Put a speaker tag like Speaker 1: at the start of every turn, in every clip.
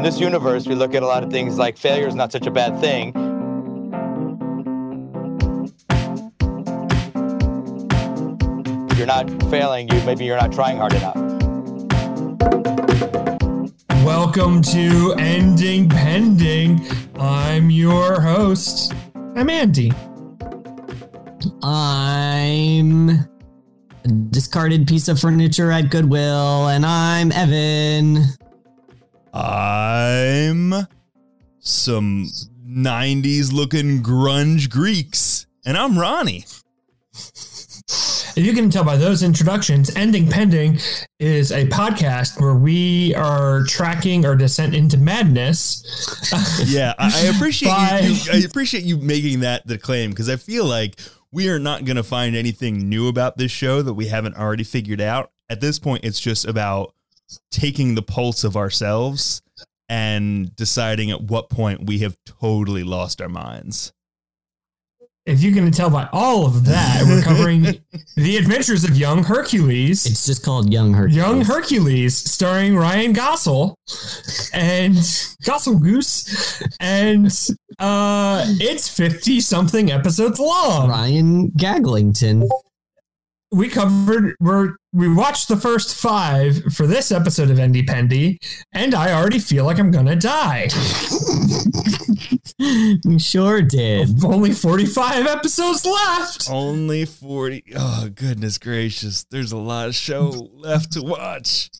Speaker 1: in this universe, we look at a lot of things like failure is not such a bad thing. If you're not failing, you maybe you're not trying hard enough.
Speaker 2: Welcome to Ending Pending. I'm your host. I'm Andy.
Speaker 3: I'm a discarded piece of furniture at Goodwill, and I'm Evan.
Speaker 4: I'm some 90s looking grunge Greeks. And I'm Ronnie.
Speaker 2: If you can tell by those introductions, Ending Pending is a podcast where we are tracking our descent into madness.
Speaker 4: Yeah, I, appreciate you- I appreciate you making that the claim because I feel like we are not going to find anything new about this show that we haven't already figured out. At this point, it's just about taking the pulse of ourselves and deciding at what point we have totally lost our minds.
Speaker 2: If you can tell by all of that, we're covering the adventures of young Hercules.
Speaker 3: It's just called Young Hercules.
Speaker 2: Young Hercules, starring Ryan Gossel and Gossel Goose, and uh, it's fifty something episodes long.
Speaker 3: Ryan Gaglington.
Speaker 2: We covered, we're we watched the first five for this episode of Endy Pendy, and I already feel like I'm gonna die.
Speaker 3: we sure did.
Speaker 2: Only forty five episodes left.
Speaker 4: Only 40. Oh, goodness gracious. There's a lot of show left to watch.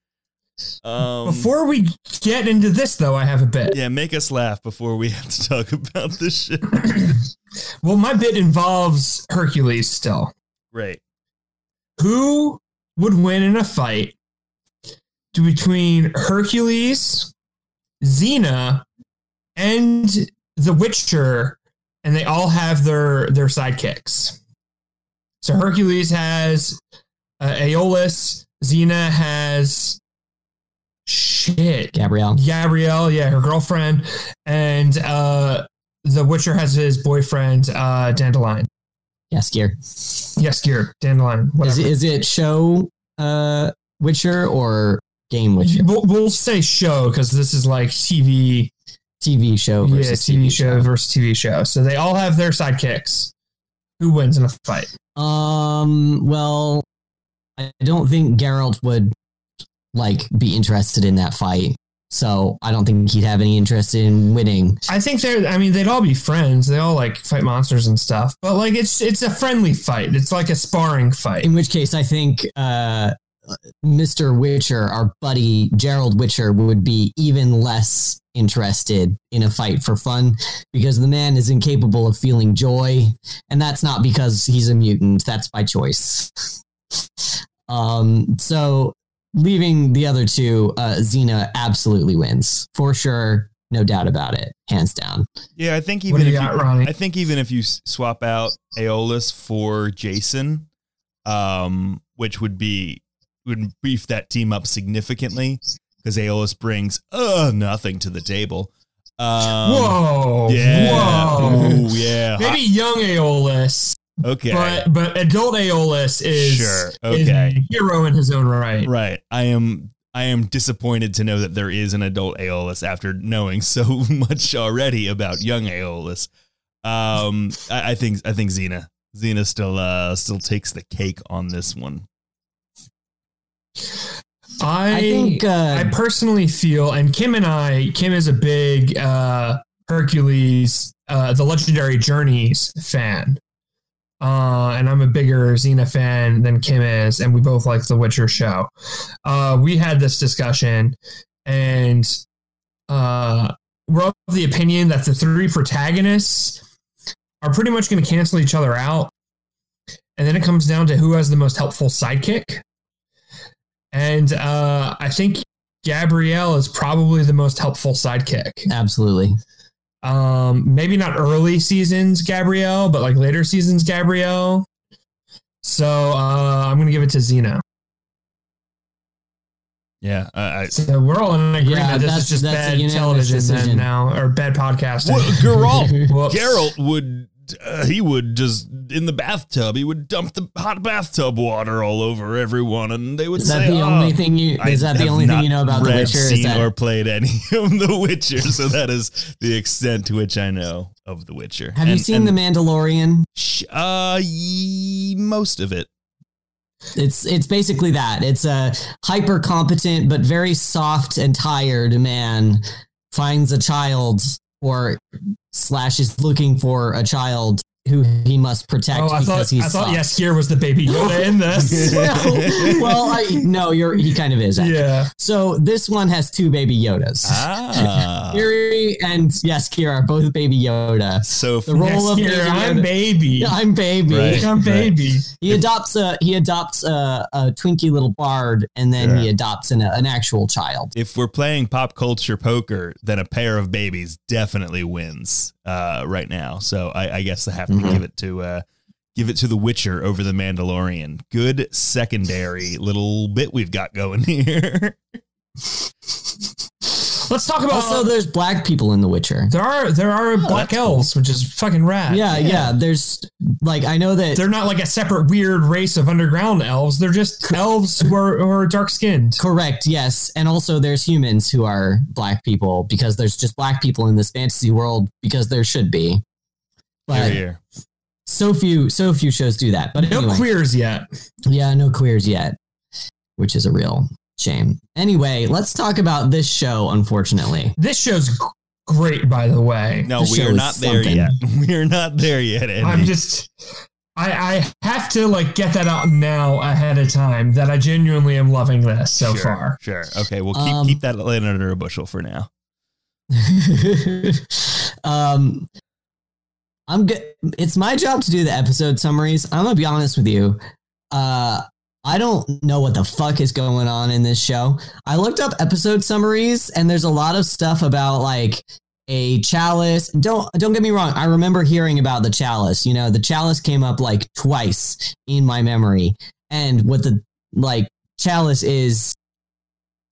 Speaker 4: Um,
Speaker 2: Before we get into this, though, I have a bit.
Speaker 4: yeah, make us laugh before we have to talk about this shit.
Speaker 2: Well, my bit involves Hercules still.
Speaker 4: Great.
Speaker 2: Who would win in a fight between Hercules, Xena, and the Witcher, and they all have their their sidekicks. So Hercules has uh, Iolaus, Xena has shit.
Speaker 3: Gabrielle.
Speaker 2: Gabrielle, yeah, her girlfriend, and uh, the Witcher has his boyfriend, uh, Dandelion.
Speaker 3: Jaskier.
Speaker 2: Yes, Gear, Dandelion.
Speaker 3: Is it, is it show uh, Witcher or game Witcher?
Speaker 2: We'll, we'll say show because this is like TV,
Speaker 3: TV show
Speaker 2: yeah,
Speaker 3: versus
Speaker 2: TV, show, versus TV show. So they all have their sidekicks. Who wins in a fight?
Speaker 3: Um. Well, I don't think Geralt would like be interested in that fight. So I don't think he'd have any interest in winning.
Speaker 2: I think they're. I mean, they'd all be friends. They all like fight monsters and stuff. But like, it's it's a friendly fight. It's like a sparring fight.
Speaker 3: In which case, I think uh, Mr. Witcher, our buddy Gerald Witcher, would be even less interested in a fight for fun because the man is incapable of feeling joy, and that's not because he's a mutant. That's by choice. um. So leaving the other two, uh, Xena absolutely wins for sure. No doubt about it, hands down.
Speaker 4: Yeah, I think even
Speaker 2: do
Speaker 4: if
Speaker 2: you got, Ronnie?
Speaker 4: I think even if you swap out Iolaus for Jason, um, which would be would beef that team up significantly because Iolaus brings uh nothing to the table. Um,
Speaker 2: Whoa!
Speaker 4: Yeah.
Speaker 2: Whoa!
Speaker 4: Ooh, yeah.
Speaker 2: Maybe young Iolaus,
Speaker 4: Okay.
Speaker 2: but but adult Iolaus is
Speaker 4: Sure.
Speaker 2: is
Speaker 4: Okay.
Speaker 2: a hero in his own right.
Speaker 4: Right. I am I am disappointed to know that there is an adult Iolaus after knowing so much already about young Iolaus. Um I, I think I think Xena. Xena still uh still takes the cake on this one.
Speaker 2: I,
Speaker 3: I think uh,
Speaker 2: I personally feel, and Kim and I, Kim is a big uh, Hercules, uh, the Legendary Journeys fan. Uh, and I'm a bigger Xena fan than Kim is, and we both like the Witcher show. Uh, we had this discussion, and uh, we're of the opinion that the three protagonists are pretty much going to cancel each other out. And then it comes down to who has the most helpful sidekick. And uh, I think Gabrielle is probably the most helpful sidekick.
Speaker 3: absolutely.
Speaker 2: Um, maybe not early seasons Gabrielle, but like later seasons Gabrielle. So uh, I'm gonna give it to Xena.
Speaker 4: Yeah. I, I
Speaker 2: So we're all in agreement.
Speaker 3: Yeah,
Speaker 2: this
Speaker 3: that's-
Speaker 2: is just
Speaker 3: that's
Speaker 2: bad television now, or bad podcasting.
Speaker 4: well, Geralt Geralt would uh, he would just in the bathtub. He would dump the hot bathtub water all over everyone, and they would
Speaker 3: Is
Speaker 4: say,
Speaker 3: that the
Speaker 4: "Oh,
Speaker 3: only thing you?
Speaker 4: I
Speaker 3: Is that the only thing you know about The
Speaker 4: read,
Speaker 3: Witcher? Is
Speaker 4: Seen
Speaker 3: that
Speaker 4: or played any of The Witcher, so that is the extent to which I know of The Witcher.
Speaker 3: have you seen
Speaker 4: and
Speaker 3: The Mandalorian?
Speaker 4: sh- Uh, ye- most of it.
Speaker 3: It's it's basically that. It's a hyper competent but very soft and tired man finds a child or slash is looking for a child who he must protect
Speaker 2: Oh, I
Speaker 3: because
Speaker 2: thought
Speaker 3: he's
Speaker 2: I thought
Speaker 3: soft.
Speaker 2: Jaskier was the baby Yoda in this.
Speaker 3: well, well, I no, you're he kind of is. actually.
Speaker 2: yeah.
Speaker 3: So this one has two baby Yodas.
Speaker 4: Ah,
Speaker 3: Ciri and Jaskier are both baby Yoda.
Speaker 4: so
Speaker 3: The role of
Speaker 2: Jaskier,
Speaker 3: baby
Speaker 2: I'm
Speaker 3: Yoda-
Speaker 2: baby.
Speaker 3: I'm baby.
Speaker 4: Right.
Speaker 2: I'm baby.
Speaker 3: He adopts a he adopts a, a Twinkie little bard, and then he adopts an, an actual child.
Speaker 4: if we're playing pop culture poker, then a pair of babies definitely wins uh, right now. So I, I guess I have to
Speaker 3: Mhm.
Speaker 4: give it to uh, give it to The Witcher over The Mandalorian. Good secondary little bit we've got going here.
Speaker 2: Let's talk about
Speaker 3: Also, there's black people in The Witcher.
Speaker 2: there are there are black
Speaker 4: that's cool.
Speaker 2: elves, which is fucking rad.
Speaker 3: Yeah, yeah. There's like I know that
Speaker 2: They're not like a separate weird race of underground elves. They're just elves who are, who are dark skinned.
Speaker 3: correct. Yes, and also there's humans who are black people because there's just black people in this fantasy world because there should be.
Speaker 4: Here,
Speaker 3: But
Speaker 4: here.
Speaker 3: so few, so few shows do that. But
Speaker 2: No queers yet.
Speaker 3: yeah, no queers yet, which is a real shame. Anyway, let's talk about this show. Unfortunately,
Speaker 2: This show's great, by the way.
Speaker 4: No,
Speaker 3: the
Speaker 4: we are not there
Speaker 3: something.
Speaker 4: yet. We are not there yet. Andy.
Speaker 2: I'm just I I have to like get that out now ahead of time that I genuinely am loving this so
Speaker 4: sure,
Speaker 2: far.
Speaker 4: Sure. Okay. Well, keep
Speaker 3: Um,
Speaker 4: keep that laying under a bushel for now.
Speaker 3: um, I'm good. It's my job to do the episode summaries. I'm gonna be honest with you. Uh, I don't know what the fuck is going on in this show. I looked up episode summaries, and there's a lot of stuff about like a chalice. Don't don't get me wrong. I remember hearing about the chalice. You know, the chalice came up like twice in my memory, and what the like chalice is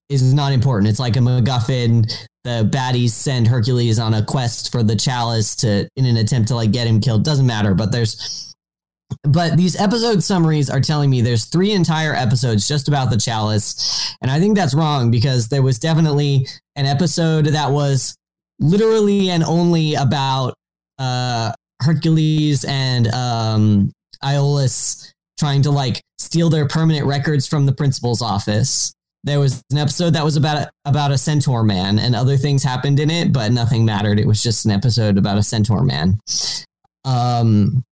Speaker 3: is not important. It's like a MacGuffin the baddies send Hercules on a quest for the chalice to in an attempt to like get him killed. Doesn't matter, but there's but these episode summaries are telling me there's three entire episodes just about the chalice. And I think that's wrong because there was definitely an episode that was literally and only about uh Hercules and um Iolaus trying to like steal their permanent records from the principal's office there was an episode that was about a, about a centaur man and other things happened in it but nothing mattered. It was just an episode about a centaur man. Um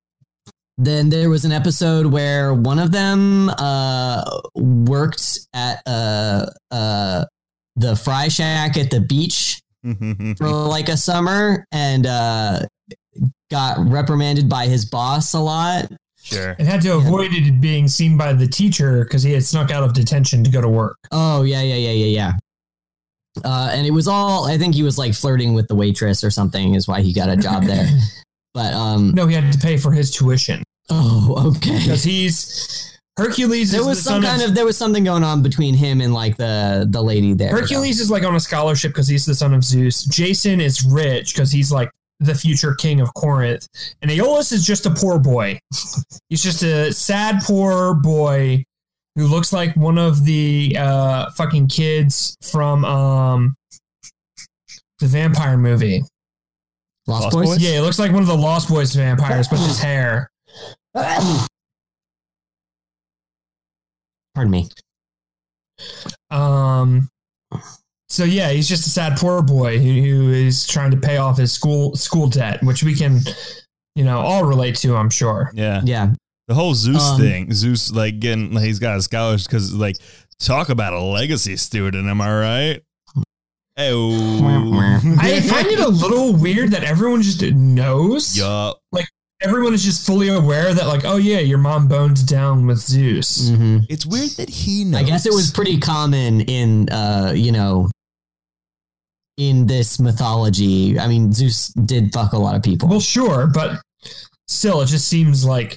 Speaker 3: then there was an episode where one of them uh worked at uh uh the fry shack at the beach for like a summer and uh got reprimanded by his boss a lot
Speaker 4: sure.
Speaker 2: And had to avoid it being seen by the teacher because he had snuck out of detention to go to work.
Speaker 3: Oh yeah, yeah, yeah, yeah, yeah. Uh, and it was all I think he was like flirting with the waitress or something is why he got a job there. But um
Speaker 2: No, he had to pay for his tuition
Speaker 3: oh okay.
Speaker 2: because he's Hercules.
Speaker 3: There
Speaker 2: is
Speaker 3: was
Speaker 2: the
Speaker 3: some
Speaker 2: son
Speaker 3: kind of, there was something going on between him and like the the lady there.
Speaker 2: Hercules is like on a scholarship because he's the son of Zeus. Jason is rich because he's like the future king of Corinth. And Iolaus is just a poor boy. he's just a sad, poor boy who looks like one of the uh, fucking kids from um, the vampire movie.
Speaker 3: Lost,
Speaker 4: Lost
Speaker 3: Boys.
Speaker 4: Boys?
Speaker 2: Yeah, it looks like one of the Lost Boys vampires with his hair.
Speaker 3: Pardon me.
Speaker 2: Um, so yeah, he's just a sad poor boy who, who is trying to pay off his school school debt, which we can, you know, all relate to. I'm sure.
Speaker 4: Yeah.
Speaker 3: Yeah.
Speaker 4: The whole Zeus
Speaker 3: Um,
Speaker 4: thing, Zeus like getting like, he's got a scholarship because like talk about a legacy student. Am I right? Oh,
Speaker 2: I find it a little weird that everyone just knows.
Speaker 4: Yup.
Speaker 2: Like everyone is just fully aware that, like, oh yeah, your mom boned down with Zeus.
Speaker 3: hmm
Speaker 4: It's weird that he knows.
Speaker 3: I guess it was pretty common in uh you know in this mythology. I mean, Zeus did fuck a lot of people.
Speaker 2: Well, sure, but still, it just seems like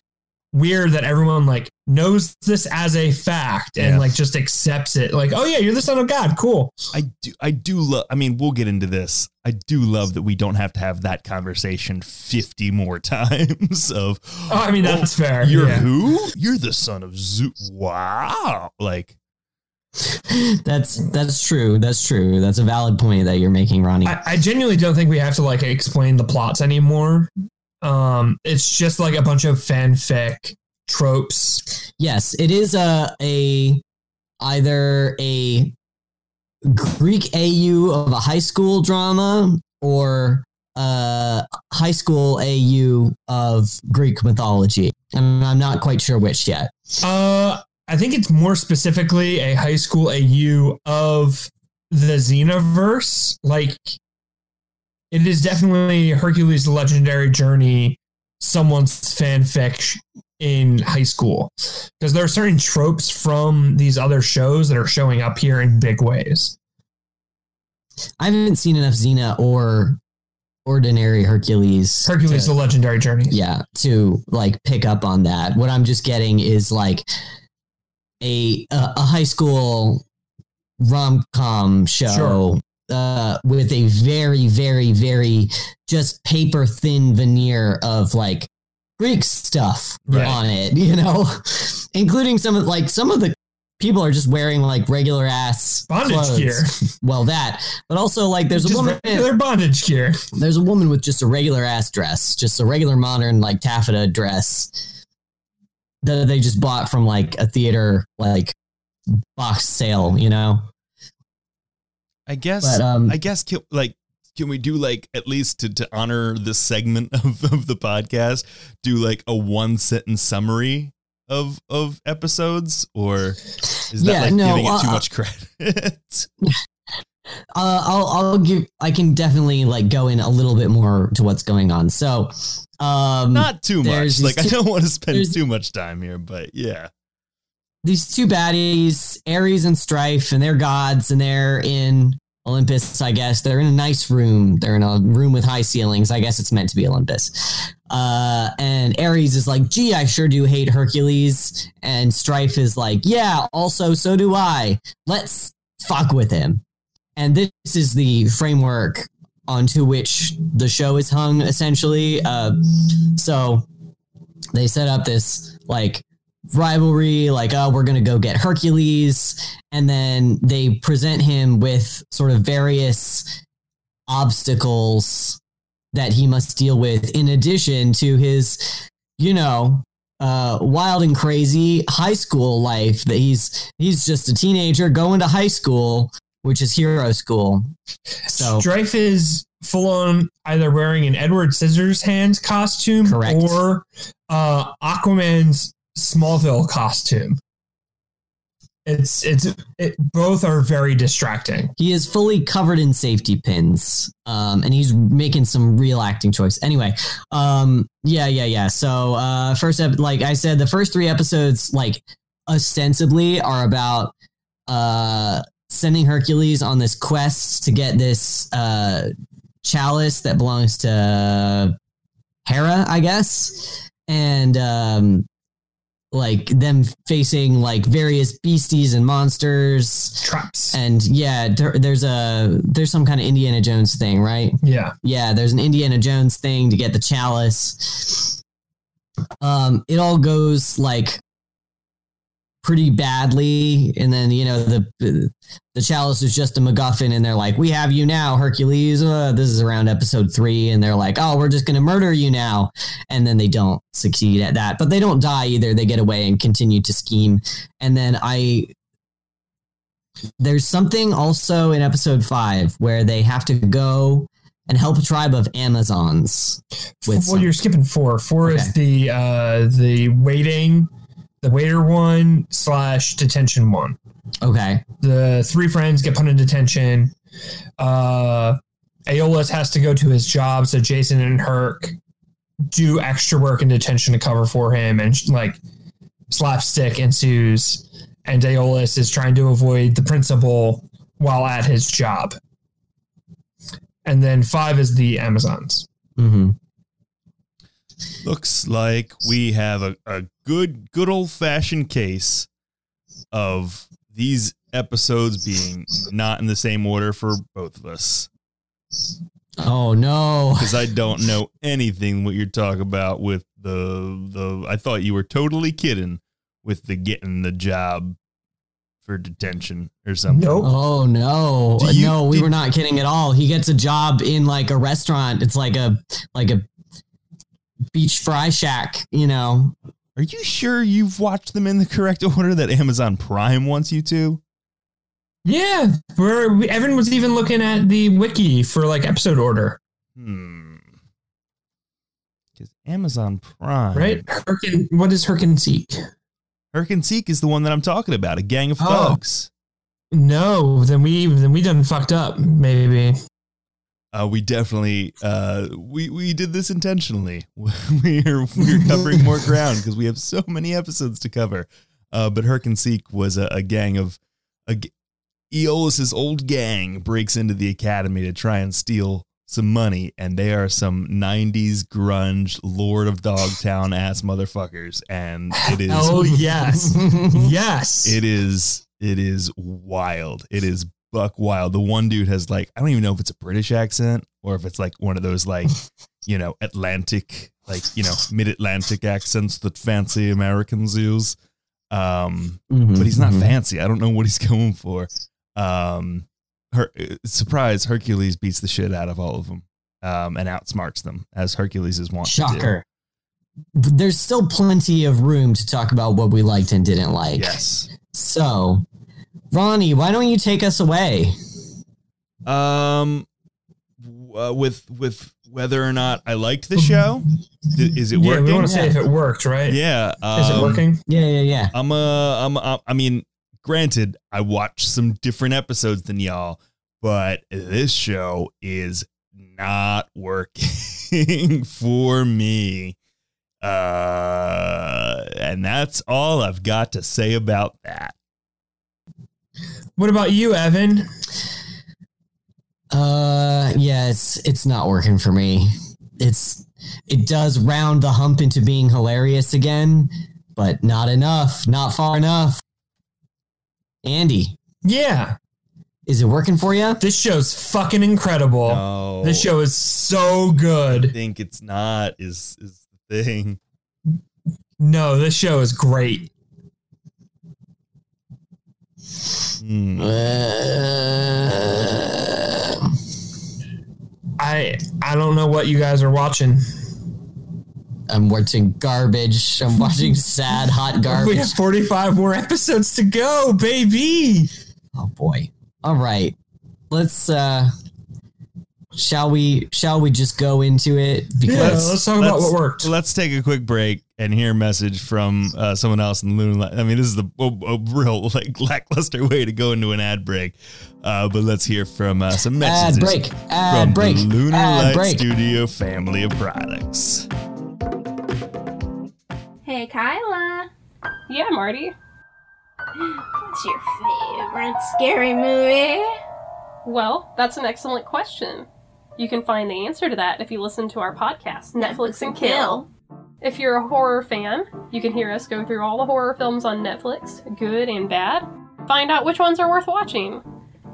Speaker 2: weird that everyone like knows this as a fact and
Speaker 4: Yeah.
Speaker 2: like just accepts it. Like, oh yeah, you're the son of God. Cool.
Speaker 4: I do I do love I mean we'll get into this. I do love that we don't have to have that conversation 50 more times of
Speaker 2: Oh, I mean that's oh, fair.
Speaker 4: You're
Speaker 2: yeah.
Speaker 4: who? You're the son of Zoo. Wow. Like
Speaker 3: That's that's true. That's true. That's a valid point that you're making, Ronnie.
Speaker 2: I, I genuinely don't think we have to like explain the plots anymore. Um, it's just like a bunch of fanfic tropes.
Speaker 3: yes, it is a a either a Greek AU of a high school drama or a high school AU of Greek mythology. And I'm not quite sure which yet.
Speaker 2: Uh, I think it's more specifically a high school AU of the Xenoverse. Like, it is definitely Hercules' legendary journey, someone's fanfic in high school. Because there are certain tropes from these other shows that are showing up here in big ways.
Speaker 3: I haven't seen enough Xena or ordinary Hercules.
Speaker 2: Hercules,
Speaker 3: to-
Speaker 2: the legendary journey.
Speaker 3: yeah to like pick up on that what i'm just getting is like a a, a high school rom-com show
Speaker 2: Sure.
Speaker 3: uh with a very very very just paper thin veneer of like greek stuff
Speaker 2: Right.
Speaker 3: on it you know including some of like some of the people are just wearing like regular ass
Speaker 2: Bondage
Speaker 3: clothes.
Speaker 2: gear.
Speaker 3: well that but also like there's a woman
Speaker 2: regular bondage gear.
Speaker 3: there's a woman with just a regular ass dress, just a regular modern like taffeta dress that they just bought from like a theater like box sale, you know.
Speaker 4: I guess
Speaker 3: But um,
Speaker 4: I guess can, like can we do like at least to, to honor this segment of, of the podcast, do like a one sentence summary of of episodes or is that
Speaker 3: Yeah,
Speaker 4: like
Speaker 3: no,
Speaker 4: giving it too
Speaker 3: uh,
Speaker 4: much credit?
Speaker 3: Uh, I'll I'll give I can definitely like go in a little bit more to what's going on. So, um,
Speaker 4: Not too much. Like I don't want to spend too much time here, but yeah.
Speaker 3: these two baddies, Ares and Strife, and they're gods, and they're in Olympus, I guess. They're in a nice room. They're in a room with high ceilings. I guess it's meant to be Olympus. Uh, and Ares is like, gee, I sure do hate Hercules. And Strife is like, yeah, also, so do I. Let's fuck with him. And this is the framework onto which the show is hung, essentially. Uh, so they set up this, like, rivalry like oh we're gonna go get hercules and then they present him with sort of various obstacles that he must deal with in addition to his you know uh wild and crazy high school life that he's he's just a teenager going to high school which is hero school so
Speaker 2: Strife is full on either wearing an Edward Scissorhands costume
Speaker 3: Correct.
Speaker 2: or uh, Aquaman's Smallville costume. It's it's it, both are very distracting.
Speaker 3: He is fully covered in safety pins, um, and he's making some real acting choice. Anyway, um, yeah, yeah, yeah. So uh, first, ep- like I said, the first three episodes, like ostensibly, are about uh, sending Hercules on this quest to get this uh, chalice that belongs to Hera, I guess, and um, like them facing like various beasties and monsters
Speaker 2: Traps.
Speaker 3: and yeah there- there's a there's some kind of indiana jones thing right
Speaker 2: Yeah.
Speaker 3: yeah there's an indiana jones thing to get the chalice um it all goes like pretty badly. And then you know the the chalice is just a macguffin and they're like we have you now hercules. Uh, this is around episode three. And they're like oh we're just gonna murder you now. And then they don't succeed at that but they don't die either. They get away and continue to scheme. And then i there's something also in episode five where they have to go and help a tribe of amazons
Speaker 2: well,
Speaker 3: some-
Speaker 2: you're skipping four. Four is the uh, the waiting, the waiter one slash detention one.
Speaker 3: okay
Speaker 2: The three friends get put in detention. Uh, Iolaus has to go to his job, so Jason and Herc do extra work in detention to cover for him, and like slapstick ensues. And Iolaus is trying to avoid the principal while at his job. And then five is the Amazons.
Speaker 3: Mm-hmm.
Speaker 4: Looks like we have a, a good good old fashioned case of these episodes being not in the same order for both of us
Speaker 3: Oh no.
Speaker 4: because I don't know anything what you're talking about with the the. I thought you were totally kidding with the getting the job for detention or something.
Speaker 2: Nope.
Speaker 3: Oh no.
Speaker 4: You-
Speaker 3: no, we
Speaker 4: did-
Speaker 3: were not kidding at all. He gets a job in like a restaurant. It's like a like a beach fry shack, you know.
Speaker 4: Are you sure you've watched them in the correct order that Amazon Prime wants you to?
Speaker 2: Yeah, we're, we, Evan was even looking at the wiki for like episode order,
Speaker 4: Hmm. Because Amazon Prime,
Speaker 2: right? Herkin, what is Herc and Seek?
Speaker 4: Herc and Seek is the one that I'm talking about. A gang of
Speaker 2: Oh.
Speaker 4: thugs.
Speaker 2: No, then we then we done fucked up. Maybe.
Speaker 4: Uh, we definitely uh, we we did this intentionally. we're we're covering more ground because we have so many episodes to cover. Uh, but Herc and Seek was a, a gang of a g- Iolaus's old gang breaks into the academy to try and steal some money, and they are some '90s grunge Lord of Dogtown ass motherfuckers, and it is
Speaker 2: Oh yes, yes.
Speaker 4: it is it is wild. It is buck wild. The one dude has like I don't even know if it's a British accent or if it's like one of those like you know Atlantic like you know mid Atlantic accents that fancy Americans use. Um,
Speaker 3: Mhm,
Speaker 4: but he's not
Speaker 3: mhm.
Speaker 4: fancy. I don't know what he's going for. Um, her surprise Hercules beats the shit out of all of them. Um, and outsmarts them as Hercules is wont to do.
Speaker 3: Shocker. There's still plenty of room to talk about what we liked and didn't like.
Speaker 4: Yes.
Speaker 3: So, Ronnie, why don't you take us away?
Speaker 4: Um, uh, with with whether or not I liked the show, is it
Speaker 2: yeah,
Speaker 4: working?
Speaker 2: Yeah, we want to say if it worked, right?
Speaker 4: yeah. Um,
Speaker 2: Is it working?
Speaker 3: Yeah, yeah, yeah.
Speaker 4: I'm a, I'm a, I mean, granted, I watched some different episodes than y'all, but this show is not working for me. Uh, and that's all I've got to say about that.
Speaker 2: What about you, Evan?
Speaker 3: Uh, yeah, it's it's not working for me. It's it does round the hump into being hilarious again, but not enough, not far enough. Andy,
Speaker 2: Yeah,
Speaker 3: is it working for you?
Speaker 2: this show's fucking incredible.
Speaker 4: No,
Speaker 2: This show is so good.
Speaker 4: I
Speaker 2: good.
Speaker 4: think it's not is is the thing.
Speaker 2: No, this show is great.
Speaker 4: Hmm.
Speaker 3: Uh,
Speaker 2: I I don't know what you guys are watching.
Speaker 3: I'm watching garbage. I'm watching sad hot garbage.
Speaker 2: We have 45 more episodes to go, baby.
Speaker 3: Oh boy. All right. Let's uh shall we shall we just go into it
Speaker 2: Yeah,
Speaker 3: because
Speaker 2: let's talk about what worked.
Speaker 4: Let's take a quick break and hear a message from uh, someone else in the Loon. I mean, this is the, a, a real like lackluster way to go into an ad break. Uh, but let's hear from uh, some messages
Speaker 3: ad break
Speaker 4: from
Speaker 3: ad break
Speaker 4: the Lunar
Speaker 3: ad
Speaker 4: Light
Speaker 3: break.
Speaker 4: Studio family of products.
Speaker 5: Hey, Kyla.
Speaker 6: Yeah, Marty.
Speaker 5: What's your favorite scary movie?
Speaker 6: Well, that's an excellent question. You can find the answer to that if you listen to our podcast, Netflix and Kill. If you're a horror fan, you can hear us go through all the horror films on Netflix, good and bad. Find out which ones are worth watching.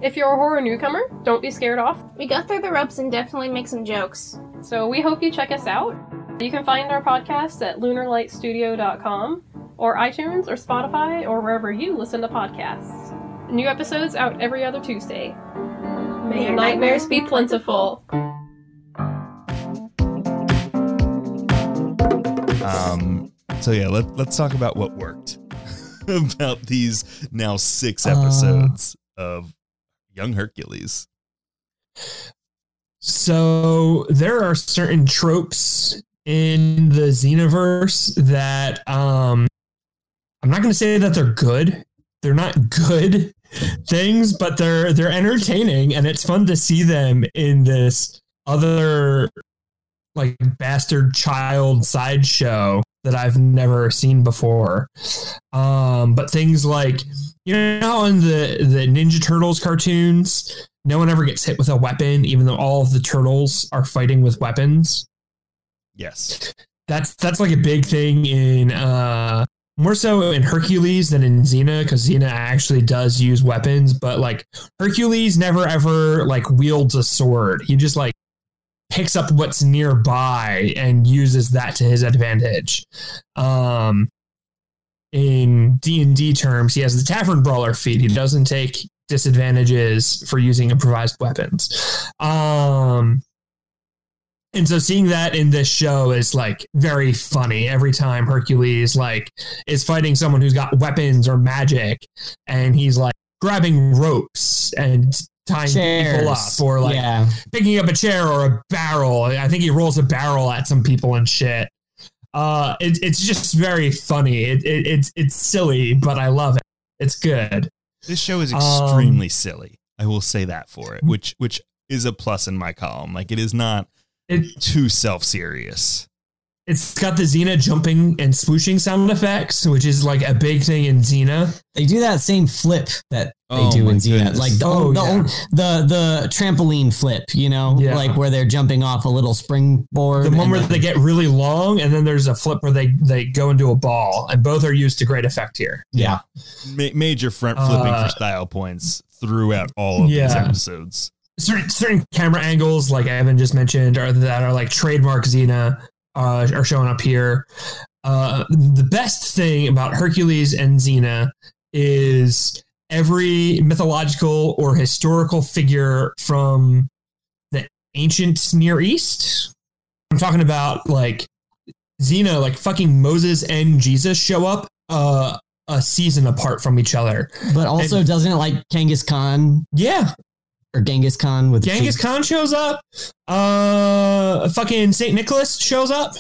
Speaker 6: If you're a horror newcomer, don't be scared off.
Speaker 5: We go through the ropes and definitely make some jokes.
Speaker 6: So we hope you check us out. You can find our podcast at lunarlightstudio.com or iTunes or Spotify or wherever you listen to podcasts. New episodes out every other Tuesday. May your nightmares be plentiful.
Speaker 4: Um, so yeah, let, let's talk about what worked about these now six
Speaker 3: Uh.
Speaker 4: episodes of Young Hercules.
Speaker 2: So there are certain tropes in the Xenoverse that um I'm not going to say that they're good. They're not good things, but they're they're entertaining and it's fun to see them in this other like bastard child sideshow that I've never seen before. Um but things like you know how in the the Ninja Turtles cartoons no one ever gets hit with a weapon, even though all of the turtles are fighting with weapons.
Speaker 4: Yes.
Speaker 2: that's that's like a big thing in uh more so in Hercules than in Xena because Xena actually does use weapons, but like Hercules never ever like wields a sword. He just like picks up what's nearby and uses that to his advantage. Um, in D and D terms, he has the Tavern Brawler feat. He doesn't take disadvantages for using improvised weapons. Um, and so seeing that in this show is like very funny every time Hercules like is fighting someone who's got weapons or magic and he's like grabbing ropes and tying people up or like
Speaker 3: yeah.
Speaker 2: picking up a chair or a barrel. I think he rolls a barrel at some people and shit. Uh, it, it's just very funny. It, it, it's it's silly, but I love it. It's good.
Speaker 4: This show is
Speaker 2: Um,
Speaker 4: extremely silly. I will say that for it, which which is a plus in my column. Like it is not
Speaker 2: It
Speaker 4: too self serious.
Speaker 2: it's got the Xena jumping and swooshing sound effects, which is like a big thing in Xena.
Speaker 3: They do that same flip that they
Speaker 4: Oh
Speaker 3: do in Xena, like the,
Speaker 2: Oh,
Speaker 3: the,
Speaker 2: yeah.
Speaker 3: the the trampoline flip, you know,
Speaker 2: Yeah.
Speaker 3: like where they're jumping off a little springboard.
Speaker 2: The one where
Speaker 3: then-
Speaker 2: they get really long, and then there's a flip where they they go into a ball, and both are used to great effect here.
Speaker 3: yeah,
Speaker 4: Ma- major front flipping
Speaker 2: Uh,
Speaker 4: for style points throughout all of these episodes.
Speaker 2: Certain certain camera angles, like Evan just mentioned, are that are like trademark Xena, uh, are showing up here. Uh, the best thing about Hercules and Xena is every mythological or historical figure from the ancient Near East. I'm talking about like Xena, like fucking Moses and Jesus show up uh, a season apart from each other.
Speaker 3: but also
Speaker 2: and-
Speaker 3: doesn't it like Genghis Khan
Speaker 2: Yeah,
Speaker 3: or Genghis Khan with
Speaker 2: Genghis Khan shows up. Uh, fucking Saint Nicholas shows up.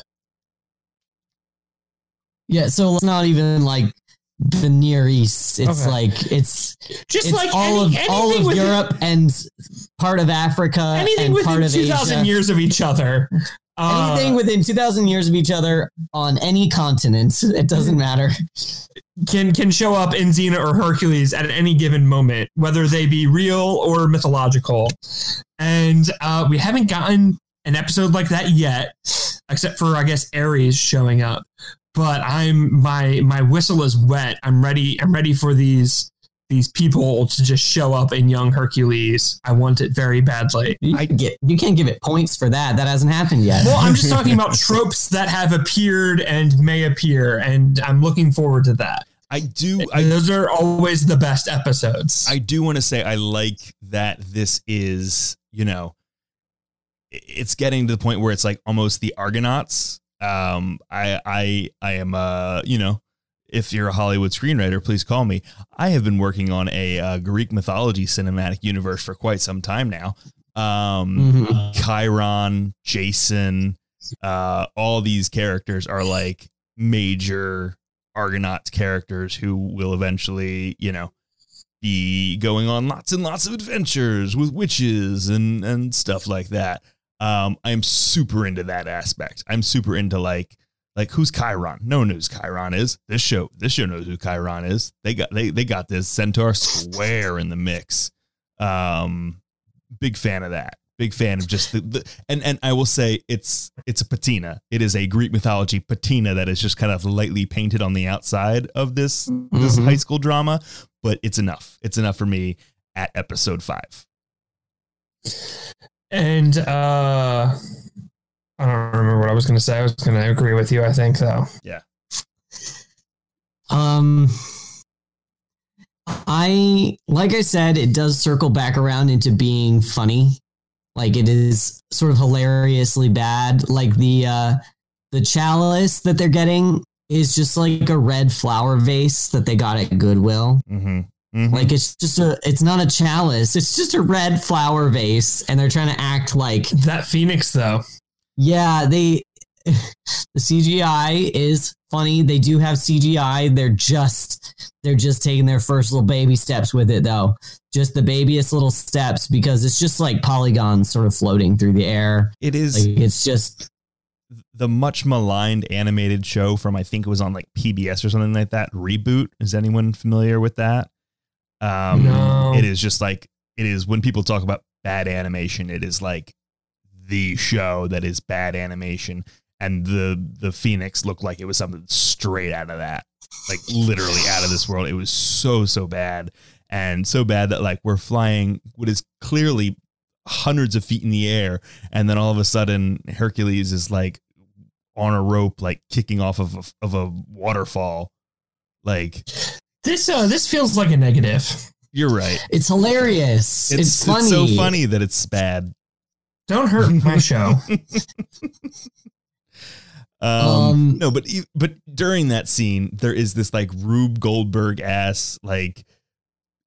Speaker 3: Yeah, so it's not even like the Near East. It's
Speaker 2: Okay.
Speaker 3: like it's
Speaker 2: Just
Speaker 3: it's
Speaker 2: like
Speaker 3: all
Speaker 2: any,
Speaker 3: of all of
Speaker 2: within,
Speaker 3: Europe and part of Africa
Speaker 2: anything
Speaker 3: and
Speaker 2: within
Speaker 3: of
Speaker 2: two thousand years of each other. Uh,
Speaker 3: Anything within two thousand years of each other on any continent, it doesn't matter.
Speaker 2: Can can show up in Xena or Hercules at any given moment, whether they be real or mythological. And uh, we haven't gotten an episode like that yet, except for I guess Ares showing up. But I'm my my whistle is wet. I'm ready. I'm ready for these these people to just show up in young Hercules. I want it very badly.
Speaker 3: You,
Speaker 4: I-
Speaker 3: get you can't give it points for that. That hasn't happened yet.
Speaker 2: Well, I'm just talking about tropes that have appeared and may appear, and I'm looking forward to that.
Speaker 4: I do. I
Speaker 2: Those are always the best episodes.
Speaker 4: I do want to say I like that this is, you know, it's getting to the point where it's like almost the Argonauts. Um, I, I, I am, uh, you know, if you're a Hollywood screenwriter, please call me. I have been working on a uh, Greek mythology cinematic universe for quite some time now. Um,
Speaker 3: Mhm.
Speaker 4: Chiron, Jason, uh, all these characters are like major Argonauts characters who will eventually, you know, be going on lots and lots of adventures with witches and and stuff like that. Um, I'm super into that aspect. I'm super into like like who's Chiron? No one knows who Chiron is. This show this show knows who Chiron is. They got they they got this Centaur square in the mix. Um, big fan of that. Big fan of just the, the and and I will say it's it's a patina. It is a Greek mythology patina that is just kind of lightly painted on the outside of this this
Speaker 3: Mhm.
Speaker 4: high school drama, but it's enough. It's enough for me at episode five.
Speaker 2: and uh, I don't remember what I was going to say. I was going to agree with you. I think though. Yeah.
Speaker 3: Um, I like I said, it does circle back around into being funny. Like it is sort of hilariously bad. Like the uh the chalice that they're getting is just like a red flower vase that they got at Goodwill.
Speaker 4: Mm-hmm.
Speaker 3: Like it's just a it's not a chalice, it's just a red flower vase and they're trying to act like
Speaker 2: That Phoenix though.
Speaker 3: Yeah, they the CGI is funny. They do have CGI. They're just they're just taking their first little baby steps with it though. Just the babyest little steps because it's just like polygons sort of floating through the air.
Speaker 4: it is
Speaker 3: Like it's just
Speaker 4: the much maligned animated show from I think it was on like PBS or something like that. Reboot. Is anyone familiar with that? Um,
Speaker 2: No.
Speaker 4: It is just like it is when people talk about bad animation. It is like the show that is bad animation, and the the phoenix looked like it was something straight out of that, like literally out of this world. It was so so bad, and so bad that like we're flying what is clearly hundreds of feet in the air, and then all of a sudden Hercules is like on a rope, like kicking off of a, of a waterfall. Like
Speaker 2: This uh, this feels like a negative.
Speaker 4: you're right.
Speaker 3: It's hilarious. It's, funny.
Speaker 4: so funny that it's bad.
Speaker 2: Don't hurt my show.
Speaker 4: Um,
Speaker 3: Um,
Speaker 4: no, but e- but during that scene, there is this like Rube Goldberg ass like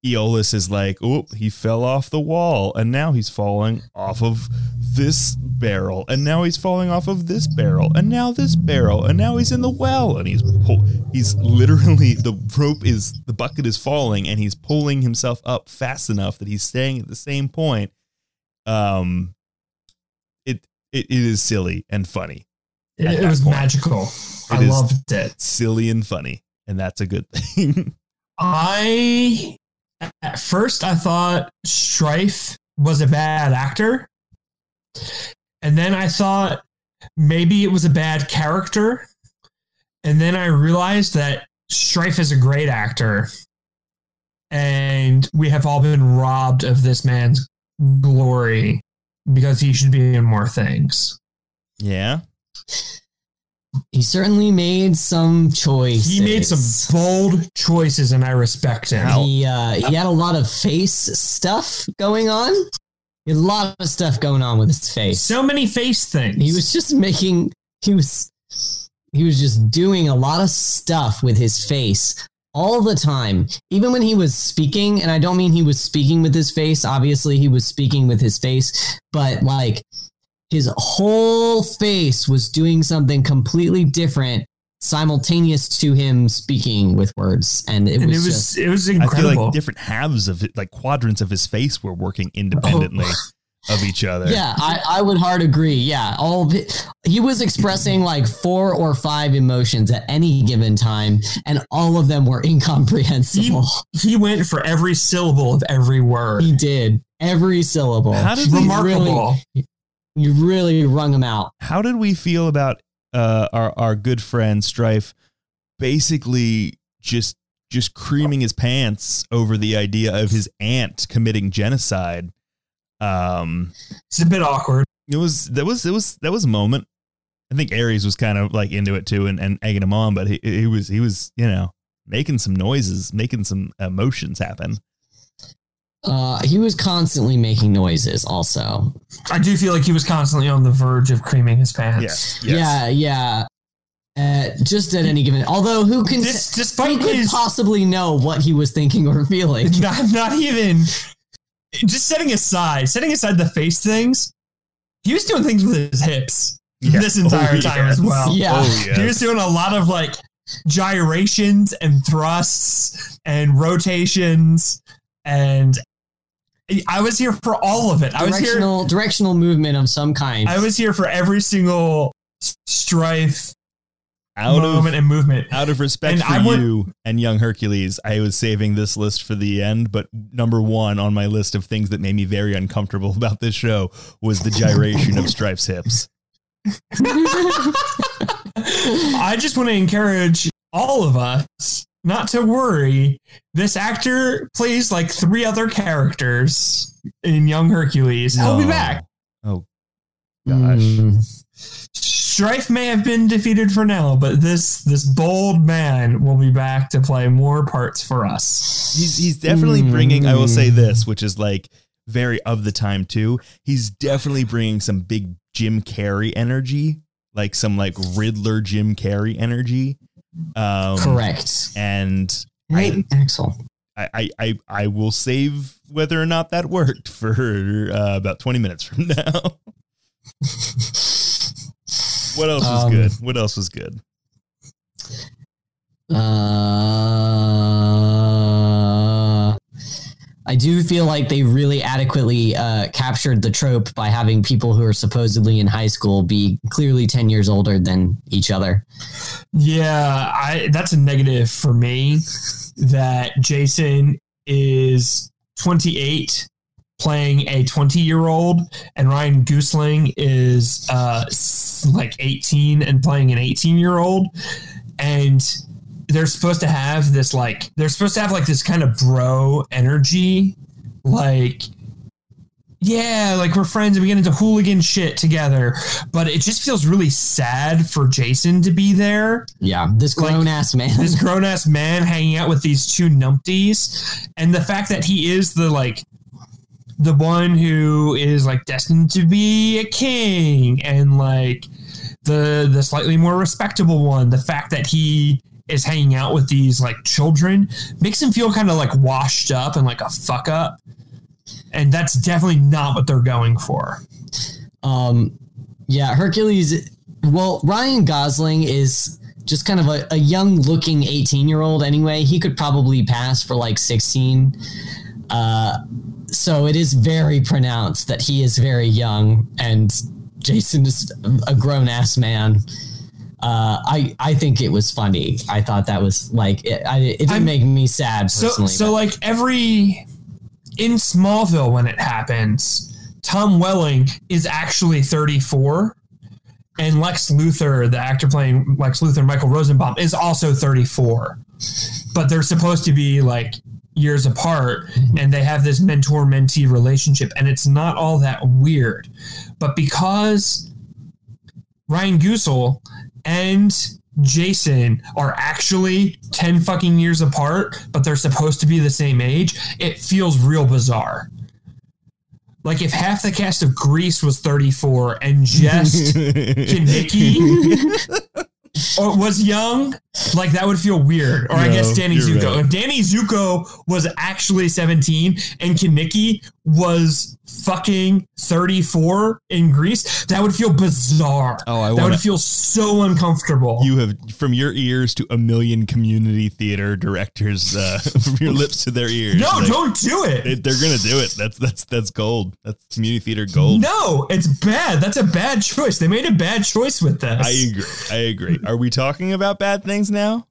Speaker 4: Iolaus is like, oh, he fell off the wall, and now he's falling off of this barrel, and now he's falling off of this barrel, and now this barrel, and now he's in the well, and he's pull- he's literally the rope is the bucket is falling, and he's pulling himself up fast enough that he's staying at the same point. Um, it it, it is silly and funny
Speaker 2: It, it was
Speaker 4: point.
Speaker 2: magical. I loved it.
Speaker 4: silly and funny, and that's a good thing.
Speaker 2: I at first I thought Strife was a bad actor. And then I thought maybe it was a bad character. And then I realized that Strife is a great actor. And we have all been robbed of this man's glory because he should be in more things.
Speaker 4: yeah,
Speaker 3: he certainly made some choices.
Speaker 2: He made some bold choices and I respect him.
Speaker 3: He uh, he had a lot of face stuff going on. He had a lot of stuff going on with his face.
Speaker 2: So many face things.
Speaker 3: He was just making he was he was just doing a lot of stuff with his face all the time. Even when he was speaking, and I don't mean he was speaking with his face, obviously he was speaking with his face, but like his whole face was doing something completely different simultaneous to him speaking with words and it
Speaker 2: and
Speaker 3: was,
Speaker 2: it was
Speaker 3: just
Speaker 2: it was
Speaker 4: I feel
Speaker 2: incredible.
Speaker 4: like different halves of it, like quadrants of his face, were working oh. independently of each other.
Speaker 3: Yeah, I, I would hard agree. Yeah, all of it, he was expressing like four or five emotions at any given time, and all of them were incomprehensible.
Speaker 2: he went for every syllable of every word.
Speaker 3: He, did every syllable.
Speaker 4: How did we
Speaker 2: Remarkable.
Speaker 3: you really wrung him out.
Speaker 4: How did we feel about uh, our our good friend Strife, basically just just creaming his pants over the idea of his aunt committing genocide? Um,
Speaker 2: it's a bit awkward.
Speaker 4: it was that was it was that was a moment. I think Ares was kind of like into it too and, and egging him on, but he, he was he was you know making some noises, making some emotions happen.
Speaker 3: Uh, he was constantly making noises. Also,
Speaker 2: I do feel like he was constantly on the verge of creaming his pants.
Speaker 4: Yes, yes.
Speaker 3: yeah, yeah. Uh, just at any given, although who can
Speaker 2: Dis-
Speaker 3: who
Speaker 2: despite
Speaker 3: could
Speaker 2: his
Speaker 3: possibly know what he was thinking or feeling?
Speaker 2: not, not even just setting aside setting aside the face things, he was doing things with his hips
Speaker 4: Yeah.
Speaker 2: this oh, entire
Speaker 4: Oh,
Speaker 2: time
Speaker 4: yes.
Speaker 2: as well.
Speaker 3: Yeah.
Speaker 4: Oh
Speaker 2: He was doing a lot of like gyrations and thrusts and rotations and I was here for all of it. I was here
Speaker 3: directional directional movement of some kind.
Speaker 2: I was here for every single strife
Speaker 4: out
Speaker 2: moment
Speaker 4: of
Speaker 2: and movement.
Speaker 4: out of respect
Speaker 2: And
Speaker 4: for
Speaker 2: I would-
Speaker 4: you and young Hercules, I was saving this list for the end. But number one on my list of things that made me very uncomfortable about this show was the gyration of Strife's hips.
Speaker 2: I just want to encourage all of us not to worry. This actor plays like three other characters in Young Hercules. He'll be back.
Speaker 4: Oh gosh.
Speaker 3: Mm.
Speaker 2: Strife may have been defeated for now, but this this bold man will be back to play more parts for us.
Speaker 4: He's he's definitely bringing. I will say this, which is like very of the time too. He's definitely bringing some big Jim Carrey energy, like some like Riddler Jim Carrey energy. Um,
Speaker 3: Correct.
Speaker 4: And
Speaker 3: Right, Axel.
Speaker 4: I, I, I, I will save whether or not that worked for uh, about 20 minutes from now. what else was
Speaker 3: Um,
Speaker 4: good? What else was good?
Speaker 3: Uh, I do feel like they really adequately uh, captured the trope by having people who are supposedly in high school be clearly 10 years older than each other.
Speaker 2: Yeah, I that's a negative for me that Jason is 28 playing a 20 year old, and Ryan Goosling is uh, like 18 and playing an 18 year old. And they're supposed to have this like they're supposed to have like this kind of bro energy like yeah like we're friends and we get into hooligan shit together but it just feels really sad for jason to be there
Speaker 3: Yeah, this
Speaker 2: Like,
Speaker 3: grown ass man.
Speaker 2: this grown-ass man hanging out with these two numpties and the fact that he is the like the one who is like destined to be a king and like the the slightly more respectable one the fact that he is hanging out with these like children makes him feel kind of like washed up and like a fuck up and that's definitely not what they're going for
Speaker 3: Um, yeah, Hercules. Well, Ryan Gosling is just kind of a, a young looking 18 year old anyway. He could probably pass for like 16. Uh, so it is very pronounced that he is very young and Jason is a grown ass man. Uh, I I think it was funny. I thought that was like it, I, it didn't
Speaker 2: I'm-
Speaker 3: make me sad
Speaker 2: So,
Speaker 3: personally.
Speaker 2: so
Speaker 3: but-
Speaker 2: like every in Smallville when it happens, Tom Welling is actually 34, and Lex Luthor, the actor playing Lex Luthor, Michael Rosenbaum, is also 34. But they're supposed to be like years apart, mm-hmm. and they have this mentor mentee relationship, and it's not all that weird. But because Ryan Goosel and Jason are actually 10 fucking years apart, but they're supposed to be the same age, it feels real bizarre. Like if half the cast of Grease was 34 and just Kenickie or was young, like that would feel weird. Or I guess Danny Zuko.
Speaker 4: right.
Speaker 2: If Danny Zuko was actually 17 and Kenickie was fucking 34 in Grease, that would feel bizarre.
Speaker 4: Oh, I
Speaker 2: that would feel so uncomfortable.
Speaker 4: You have from your ears to a million community theater directors, uh, from your lips to their ears.
Speaker 2: no,
Speaker 4: Like,
Speaker 2: don't do it.
Speaker 4: it- they're gonna do it. That's that's that's gold. That's community theater gold.
Speaker 2: No, it's bad. That's a bad choice. They made a bad choice with this.
Speaker 4: I agree. I agree. Are we talking about bad things now?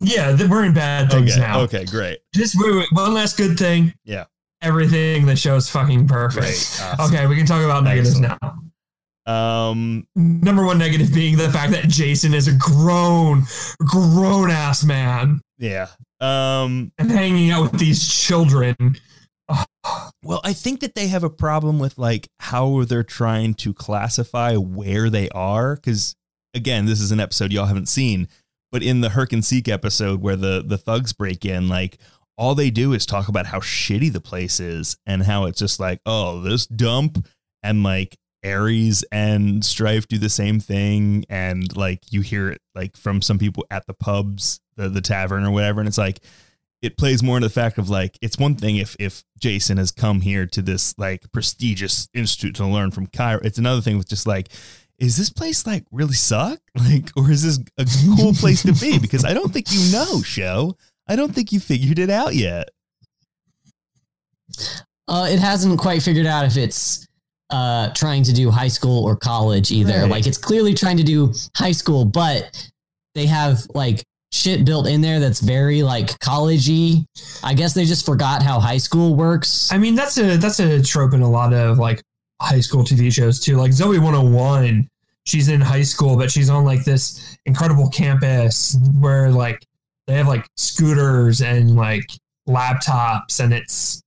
Speaker 2: yeah, we're in bad things
Speaker 4: okay.
Speaker 2: now.
Speaker 4: Okay. Great.
Speaker 2: Just wait, wait, one last good thing.
Speaker 4: Yeah.
Speaker 2: Everything the show's fucking perfect.
Speaker 4: Great. Awesome.
Speaker 2: Okay, we can talk about negatives
Speaker 4: Excellent.
Speaker 2: now.
Speaker 4: Um.
Speaker 2: Number one negative being the fact that Jason is a grown, grown ass man
Speaker 4: Yeah. Um.
Speaker 2: and hanging out with these children.
Speaker 4: Well, I think that they have a problem with like how they're trying to classify where they are. Because again, this is an episode y'all haven't seen, but in the Herc and Seek episode where the the thugs break in, like all they do is talk about how shitty the place is and how it's just like, oh, this dump and like Ares and Strife do the same thing, and like you hear it like from some people at the pubs, the the tavern or whatever, and it's like it plays more into the fact of like it's one thing if if Jason has come here to this like prestigious institute to learn from Chiron. It's another thing with just like, is this place like really suck? Like, or is this a cool place to be? Because I don't think you know, show. I don't think you figured it out yet.
Speaker 3: Uh, it hasn't quite figured out if it's uh, trying to do high school or college either.
Speaker 4: Right.
Speaker 3: Like it's clearly trying to do high school, but they have like shit built in there that's very like collegey. I guess they just forgot how high school works.
Speaker 2: I mean, that's a that's a trope in a lot of like high school TV shows too. Like Zoe 101, she's in high school, but she's on like this incredible campus where like they have like scooters and like laptops, and it's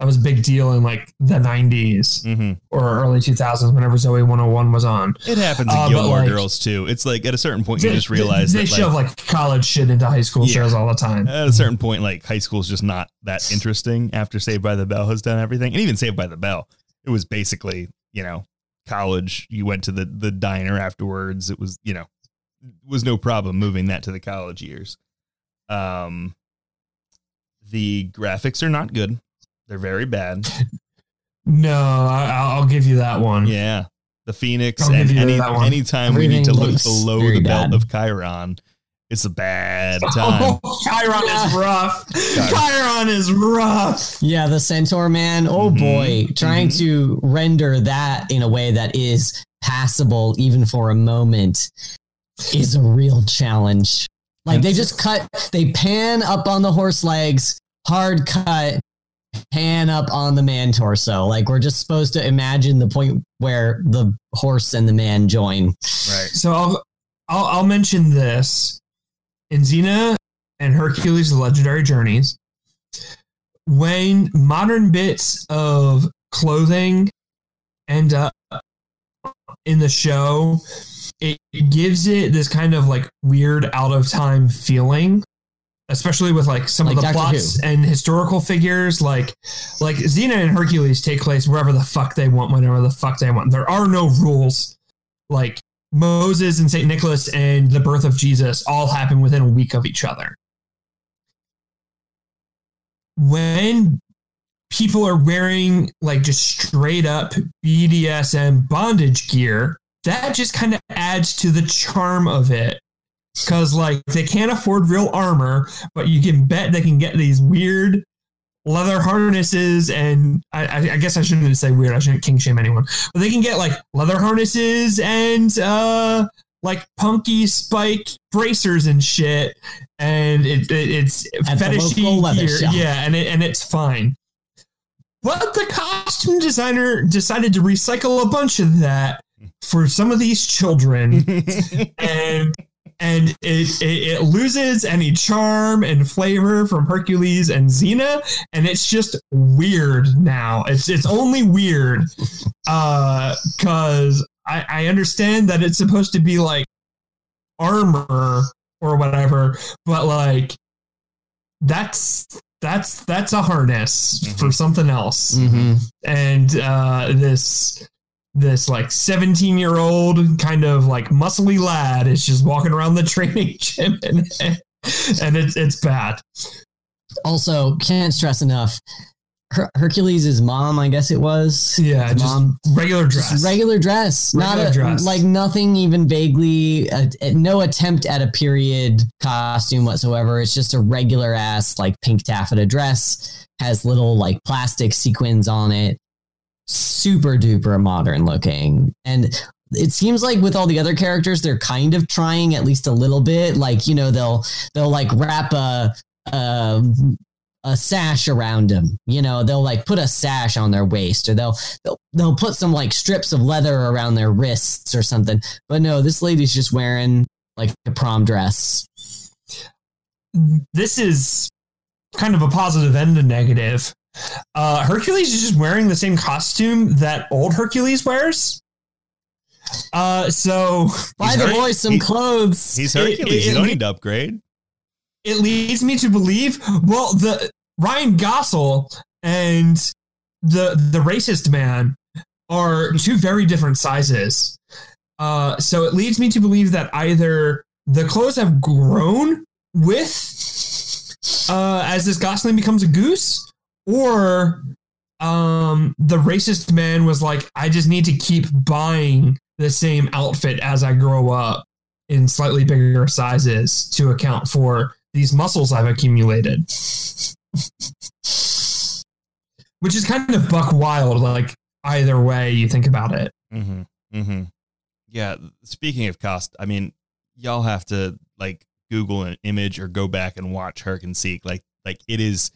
Speaker 2: that was a big deal in like the 90s
Speaker 4: Mm-hmm.
Speaker 2: or early 2000s whenever Zoe 101 was on.
Speaker 4: It happens in
Speaker 2: Uh,
Speaker 4: Gilmore
Speaker 2: like,
Speaker 4: Girls too. It's like at a certain point you just realize
Speaker 2: they,
Speaker 4: that
Speaker 2: shove
Speaker 4: like,
Speaker 2: like college shit into high school
Speaker 4: Yeah.
Speaker 2: shows all the time.
Speaker 4: at a certain point, like high school is just not that interesting after Saved by the Bell has done everything, and even Saved by the Bell, it was basically you know college. You went to the the diner afterwards. It was you know was no problem moving that to the college years. Um, the graphics are not good. They're very bad.
Speaker 2: No, I, I'll give you that one.
Speaker 4: Yeah, the Phoenix
Speaker 2: I'll
Speaker 4: and any
Speaker 2: that one.
Speaker 4: anytime we need to look below
Speaker 3: very
Speaker 4: the belt of Chiron, it's a bad time.
Speaker 2: Oh, Chiron is rough. Chiron is rough.
Speaker 3: Yeah, the Centaur man. Oh
Speaker 4: Mhm.
Speaker 3: boy, trying
Speaker 4: Mhm.
Speaker 3: to render that in a way that is passable even for a moment is a real challenge. Like they just cut, they pan up on the horse legs, hard cut, pan up on the man torso. Like we're just supposed to imagine the point where the horse and the man join.
Speaker 4: Right.
Speaker 2: So I'll, I'll I'll mention this in Xena and Hercules: The Legendary Journeys. When modern bits of clothing end up in the show, it gives it this kind of like weird out of time feeling. Especially with like some
Speaker 3: Like
Speaker 2: of the
Speaker 3: Doctor
Speaker 2: plots and historical figures, like like Xena and Hercules take place wherever the fuck they want, whenever the fuck they want. There are no rules. Like Moses and St. Nicholas and the birth of Jesus all happen within a week of each other. When people are wearing like just straight up BDSM bondage gear, that just kind of adds to the charm of it. Cause like they can't afford real armor, but you can bet they can get these weird leather harnesses and I, I, guess I shouldn't say weird. I shouldn't king shame anyone, but they can get like leather harnesses and uh like punky spike bracers and shit, and it, it it's
Speaker 3: At
Speaker 2: fetishy
Speaker 3: local leather shop.
Speaker 2: yeah, and it and it's fine. But the costume designer decided to recycle a bunch of that for some of these children, and and it, it it loses any charm and flavor from Hercules and Xena, and it's just weird now. It's it's only weird, uh, because I I understand that it's supposed to be like armor or whatever, but like that's that's that's a harness
Speaker 4: Mhm.
Speaker 2: for something else
Speaker 3: Mm-hmm.
Speaker 2: and uh, this this like 17 year old kind of like muscly lad is just walking around the training gym and and it's it's bad
Speaker 3: Also, can't stress enough. Her- Hercules' mom, I guess it was.
Speaker 2: yeah
Speaker 3: His
Speaker 2: just
Speaker 3: mom,
Speaker 2: regular
Speaker 3: just
Speaker 2: dress
Speaker 3: regular dress,
Speaker 2: Regular
Speaker 3: not a,
Speaker 2: dress.
Speaker 3: like nothing even vaguely, uh, no attempt at a period costume whatsoever. It's just a regular ass like pink taffeta dress, has little like plastic sequins on it, super duper modern looking, and it seems like with all the other characters, they're kind of trying at least a little bit. Like you know, they'll they'll like wrap a. a a sash around them. You know, they'll like put a sash on their waist or they'll they'll, they'll put some like strips of leather around their wrists or something. But no, this lady's just wearing like a prom dress.
Speaker 2: this is kind of a positive and a negative uh hercules is just wearing the same costume that old hercules wears uh so
Speaker 3: Buy the
Speaker 4: Her-
Speaker 3: boys some
Speaker 4: he-
Speaker 3: clothes.
Speaker 4: He's
Speaker 2: It-
Speaker 4: Hercules.
Speaker 2: it-
Speaker 4: you don't
Speaker 2: it-
Speaker 4: need to upgrade.
Speaker 2: it leads me to believe well the ryan gossel and the the racist man are two very different sizes uh so it leads me to believe that either the clothes have grown with uh as this gosling becomes a goose or um the racist man was like i just need to keep buying the same outfit as i grow up in slightly bigger sizes to account for these muscles I've accumulated. Which is kind of buck wild, like either way you think about it.
Speaker 4: Mm-hmm. Mm-hmm. Yeah. Speaking of cost, I mean, y'all have to like Google an image or go back and watch Herc and Seek. Like, like it is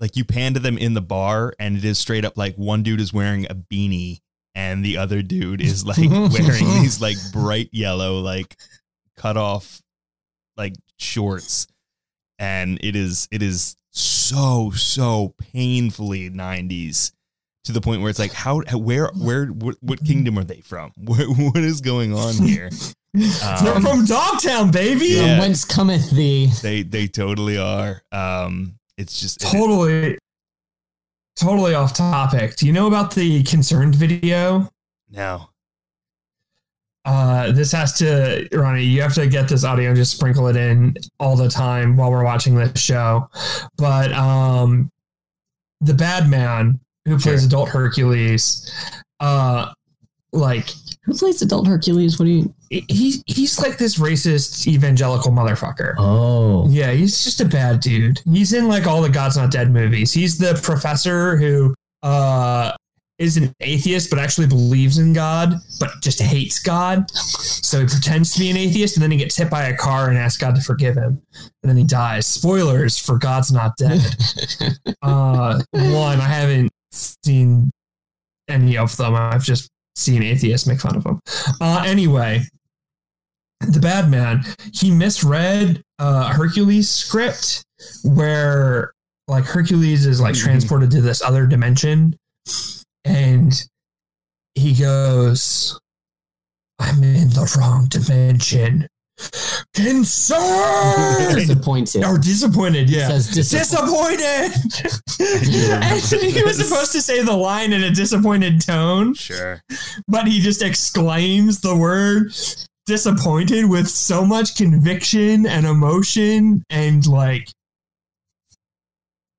Speaker 4: like you pan to them in the bar, and it is straight up like one dude is wearing a beanie, and the other dude is like wearing these like bright yellow, like cut off, like shorts, and it is it is so so painfully 90s to the point where it's like how where where what, what kingdom are they from what, what is going on here
Speaker 2: They're
Speaker 4: Um,
Speaker 2: from Dogtown, baby.
Speaker 4: Yeah.
Speaker 3: From whence cometh thee?
Speaker 4: they they totally are um it's just it-
Speaker 2: Totally, totally off topic. Do you know about the concerned video?
Speaker 4: no
Speaker 2: Uh, this has to, Ronnie, you have to get this audio and just sprinkle it in all the time while we're watching this show. But um, the bad man who plays
Speaker 4: Sure.
Speaker 2: adult Hercules, uh, like
Speaker 3: Who plays adult Hercules? What do you?
Speaker 2: He he's like this racist evangelical motherfucker.
Speaker 3: Oh,
Speaker 2: Yeah, he's just a bad dude. He's in like all the God's Not Dead movies. He's the professor who uh is an atheist but actually believes in God, but just hates God. So he pretends to be an atheist and then he gets hit by a car and asks God to forgive him. And then he dies. Spoilers for God's Not Dead. uh, one, I haven't seen any of them. I've just seen atheists make fun of them. Uh, anyway, the bad man, he misread uh, Hercules' script where like Hercules is like transported to this other dimension and he goes, I'm in the wrong dimension. Concerned
Speaker 3: Disappointed.
Speaker 2: or disappointed, yeah.
Speaker 3: Says disappointed.
Speaker 2: disappointed. and he was supposed to say the line in a disappointed tone,
Speaker 4: Sure.
Speaker 2: but he just exclaims the word disappointed with so much conviction and emotion and like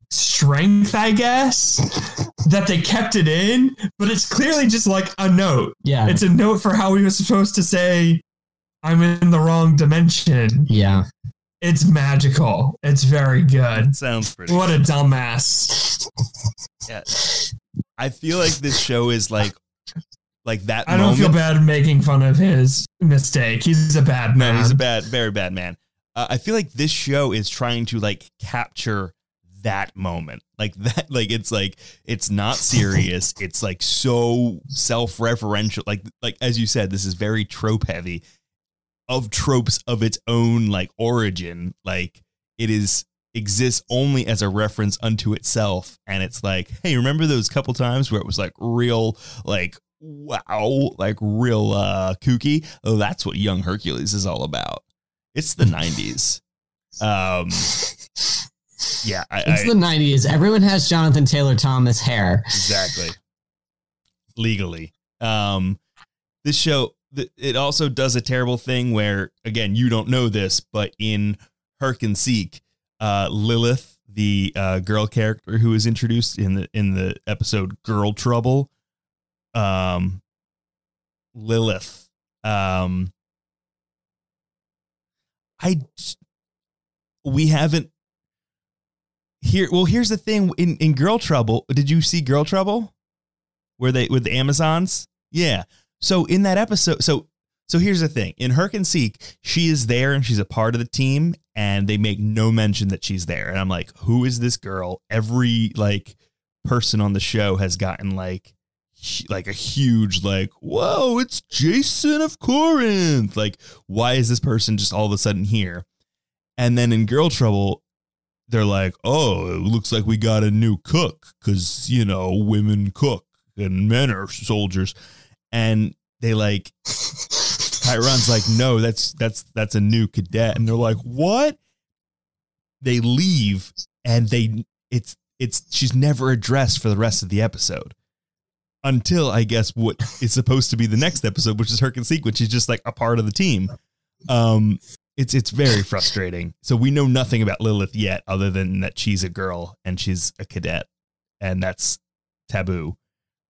Speaker 2: strength, I guess, that they kept it in. But it's clearly just like a note.
Speaker 3: Yeah.
Speaker 2: It's a note for how we were supposed to say, I'm in the wrong dimension.
Speaker 3: yeah.
Speaker 2: It's magical. It's very good.
Speaker 4: Sounds pretty.
Speaker 2: What a dumbass.
Speaker 4: Yeah. I feel like this show is like like that.
Speaker 2: I don't feel bad making fun of his mistake. He's a bad
Speaker 4: No,
Speaker 2: man.
Speaker 4: he's a bad, very bad man. Uh, I feel like this show is trying to like capture that moment, like that. Like it's like it's not serious. it's like so self-referential. Like like as you said, this is very trope heavy of tropes of its own like origin. Like it is exists only as a reference unto itself and it's like hey remember those couple times where it was like real like wow like real uh kooky. Oh that's what young hercules is all about. It's the 90s um yeah I,
Speaker 3: It's
Speaker 4: I
Speaker 3: the 90s. Everyone has Jonathan Taylor Thomas hair.
Speaker 4: exactly. Legally. Um this show it also does a terrible thing where again you don't know this but in herc and seek uh lilith the uh girl character who is introduced in the in the episode girl trouble um lilith. Um i we haven't here well here's the thing in in girl trouble did you see girl trouble? Where they with the amazons? Yeah. So in that episode so so here's the thing in herc and seek she is there and she's a part of the team and they make no mention that she's there. And i'm like who is this girl? Every like person on the show has gotten like like a huge like whoa it's jason of corinth like why is this person just all of a sudden here and then in girl trouble they're like, oh, it looks like we got a new cook because, you know, women cook and men are soldiers. And they like, Chiron's like, no, that's, that's, that's a new cadet. And they're like, what? They leave and they, it's, it's, she's never addressed for the rest of the episode until I guess what is supposed to be the next episode, which is Herc and Seek, which is just like a part of the team. Um, it's it's very frustrating. So we know nothing about Lilith yet, other than that she's a girl and she's a cadet, and that's taboo.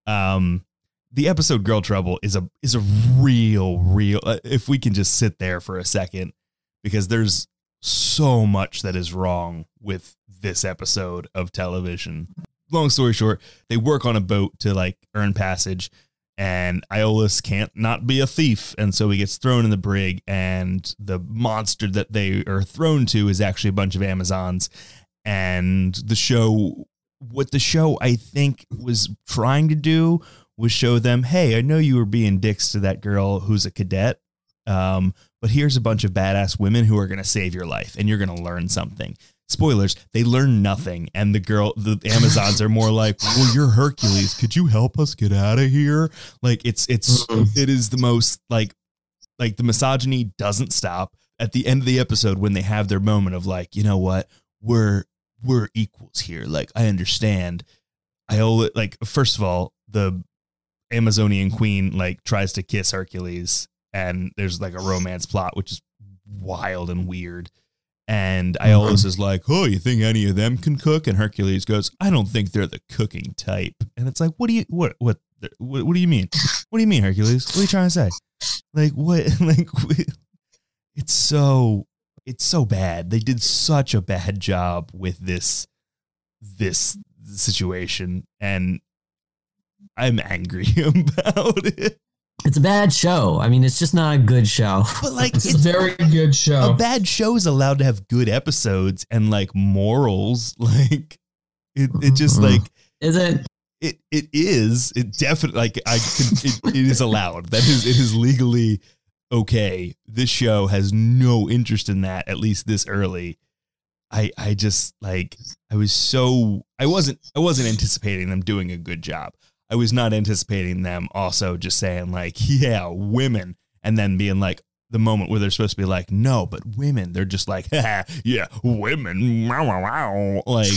Speaker 4: Um, the episode "Girl Trouble" is a is a real real. Uh, if we can just sit there for a second, because there's so much that is wrong with this episode of television. Long story short, they work on a boat to like earn passage and Iolaus can't not be a thief, and so he gets thrown in the brig. And the monster that they are thrown to is actually a bunch of Amazons. And the show, what the show I think was trying to do was show them, hey, I know you were being dicks to that girl who's a cadet, um, but here's a bunch of badass women who are going to save your life, and you're going to learn something spoilers they learn nothing and the girl the amazons are more like well you're hercules. Could you help us get out of here? Like it's it's mm-hmm. it is the most like like the misogyny doesn't stop at the end of the episode when they have their moment of like you know what? We're we're equals here. Like i understand. Iola like first of all the amazonian queen like tries to kiss hercules and there's like a romance plot which is wild and weird and mm-hmm. Iolaus is like, "Oh, you think any of them can cook?" And Hercules goes, "I don't think they're the cooking type." And it's like, "What do you what what what, what do you mean? What do you mean, Hercules? What are you trying to say? Like what? Like it's so it's so bad. They did such a bad job with this this situation, and I'm angry about it.
Speaker 3: It's a bad show. I mean, it's just not a good show.
Speaker 4: But like
Speaker 2: It's a
Speaker 4: it's
Speaker 2: very good show.
Speaker 4: a bad show is allowed to have good episodes and like morals. Like it, it just like
Speaker 3: Is it?
Speaker 4: it it is it definitely like I can, it, it is allowed. That is it is legally okay. This show has no interest in that at least this early. I I just like I was so I wasn't I wasn't anticipating them doing a good job. I was not anticipating them also just saying like yeah women and then being like the moment where they're supposed to be like no but women they're just like yeah women wow, wow, wow. like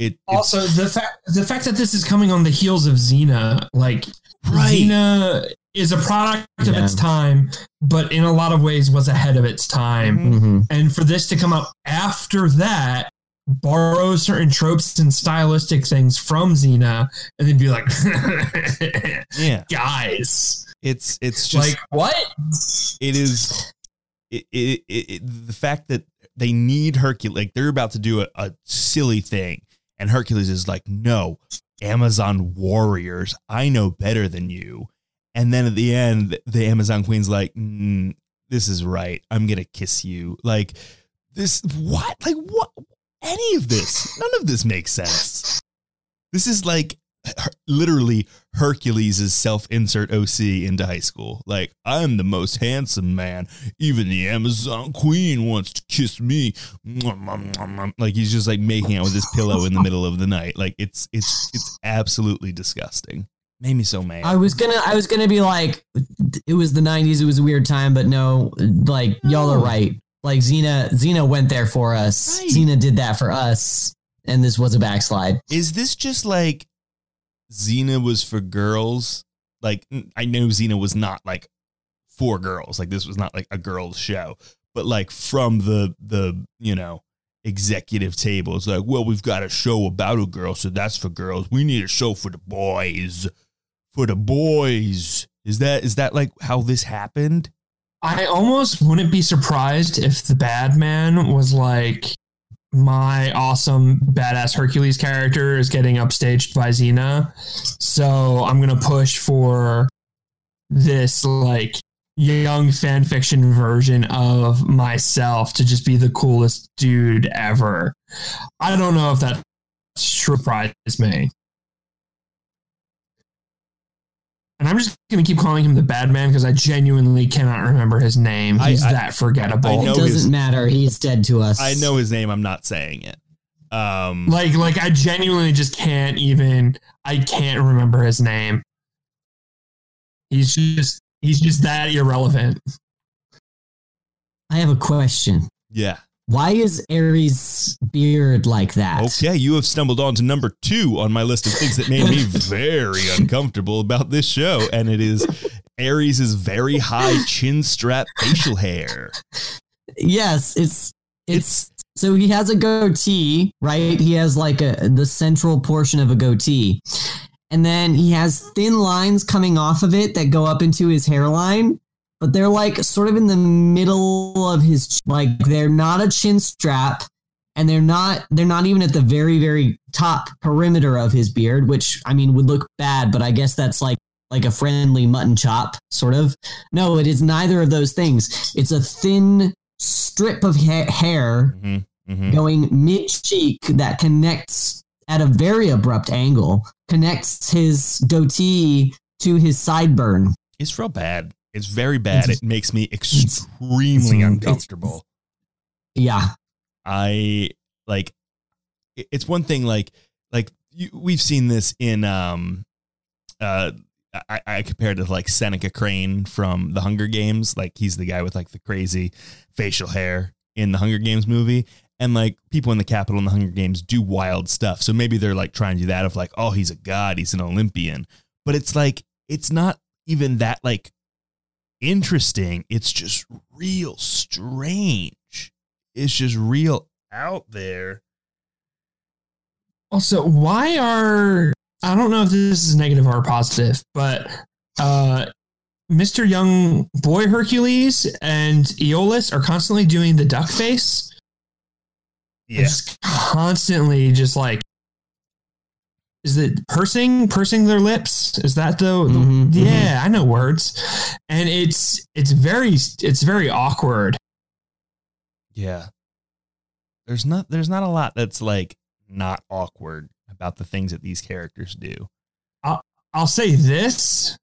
Speaker 4: it it's-
Speaker 2: also, the fact the fact that this is coming on the heels of Xena, like
Speaker 4: Right.
Speaker 2: Xena is a product of its time, but in a lot of ways was ahead of its time.
Speaker 4: Mhm.
Speaker 3: hmm
Speaker 2: And for this to come out after that, borrow certain tropes and stylistic things from Xena, and then be like,
Speaker 4: yeah.
Speaker 2: Guys,
Speaker 4: it's it's just
Speaker 2: like what?
Speaker 4: it is it, it, it, the fact that they need Hercules like they're about to do a, a silly thing and Hercules is like no Amazon warriors I know better than you. And then at the end the Amazon queen's like mm, this is right. I'm gonna kiss you. Like this what? Like what any of this none of this makes sense this is like her- literally Hercules' self-insert OC into high school. Like, I'm the most handsome man. Even the Amazon Queen wants to kiss me. Like he's just like making out with his pillow in the middle of the night. Like it's it's it's absolutely disgusting. Made me so mad.
Speaker 3: I was gonna, I was gonna be like, it was the '90s. It was a weird time, but no, like y'all are right. Like Xena, Xena went there for us.
Speaker 4: Right.
Speaker 3: Xena did that for us, and this was a backslide.
Speaker 4: Is this just like Xena was for girls? Like I know Xena was not like for girls. Like this was not like a girls show, but like from the the you know executive table, it's like, well, we've got a show about a girl, so that's for girls. We need a show for the boys, for the boys. Is that is that like how this happened?
Speaker 2: I almost wouldn't be surprised if the bad man was like my awesome badass Hercules character is getting upstaged by Xena. So I'm gonna push for this like young fan fiction version of myself to just be the coolest dude ever. I don't know if that surprises me. And I'm just gonna keep calling him the bad man because I genuinely cannot remember his name. He's
Speaker 4: I-
Speaker 2: that forgettable.
Speaker 3: It doesn't
Speaker 4: his-
Speaker 3: matter. He's dead to us.
Speaker 4: I know his name. I'm not saying it. Um,
Speaker 2: like like I genuinely just can't even I can't remember his name. He's just he's just that irrelevant.
Speaker 3: I have a question.
Speaker 4: yeah.
Speaker 3: Why is Ares' beard like that?
Speaker 4: Okay, you have stumbled on to number two on my list of things that made me very uncomfortable about this show, and it is Ares' very high chin strap facial hair.
Speaker 3: Yes, it's it's so he has a goatee, right? He has like a the central portion of a goatee. And then he has thin lines coming off of it that go up into his hairline, but they're like sort of in the middle of his like they're not a chin strap and they're not they're not even at the very very top perimeter of his beard, which I mean would look bad, but I guess that's like like a friendly mutton chop sort of. No, it is neither of those things. It's a thin strip of ha- hair
Speaker 4: Mhm, mhm.
Speaker 3: going mid cheek that connects at a very abrupt angle, connects his goatee to his sideburn.
Speaker 4: It's real bad. It's very bad.
Speaker 3: It's-
Speaker 4: it makes me extremely
Speaker 3: it's-
Speaker 4: uncomfortable.
Speaker 3: Yeah.
Speaker 4: I like it's one thing like like you, we've seen this in um uh I, I compared it to like Seneca Crane from the Hunger Games. Like he's the guy with like the crazy facial hair in the Hunger Games movie. And like people in the Capitol in the Hunger Games do wild stuff. So maybe they're like trying to do that of like, oh, he's a god, he's an Olympian. But it's like it's not even that like interesting. It's just real strange. It's just real out there.
Speaker 2: Also, why are I don't know if this is negative or positive, but uh Mr. Young Boy Hercules and Iolaus are constantly doing the duck face. They're
Speaker 4: Yeah.
Speaker 2: Constantly just like is it pursing pursing their lips? Is that the, the-
Speaker 3: Mhm,
Speaker 2: yeah? I know words, and it's it's very it's very awkward.
Speaker 4: Yeah. There's not there's not a lot that's like not awkward about the things that these characters do.
Speaker 2: i'll, I'll say this: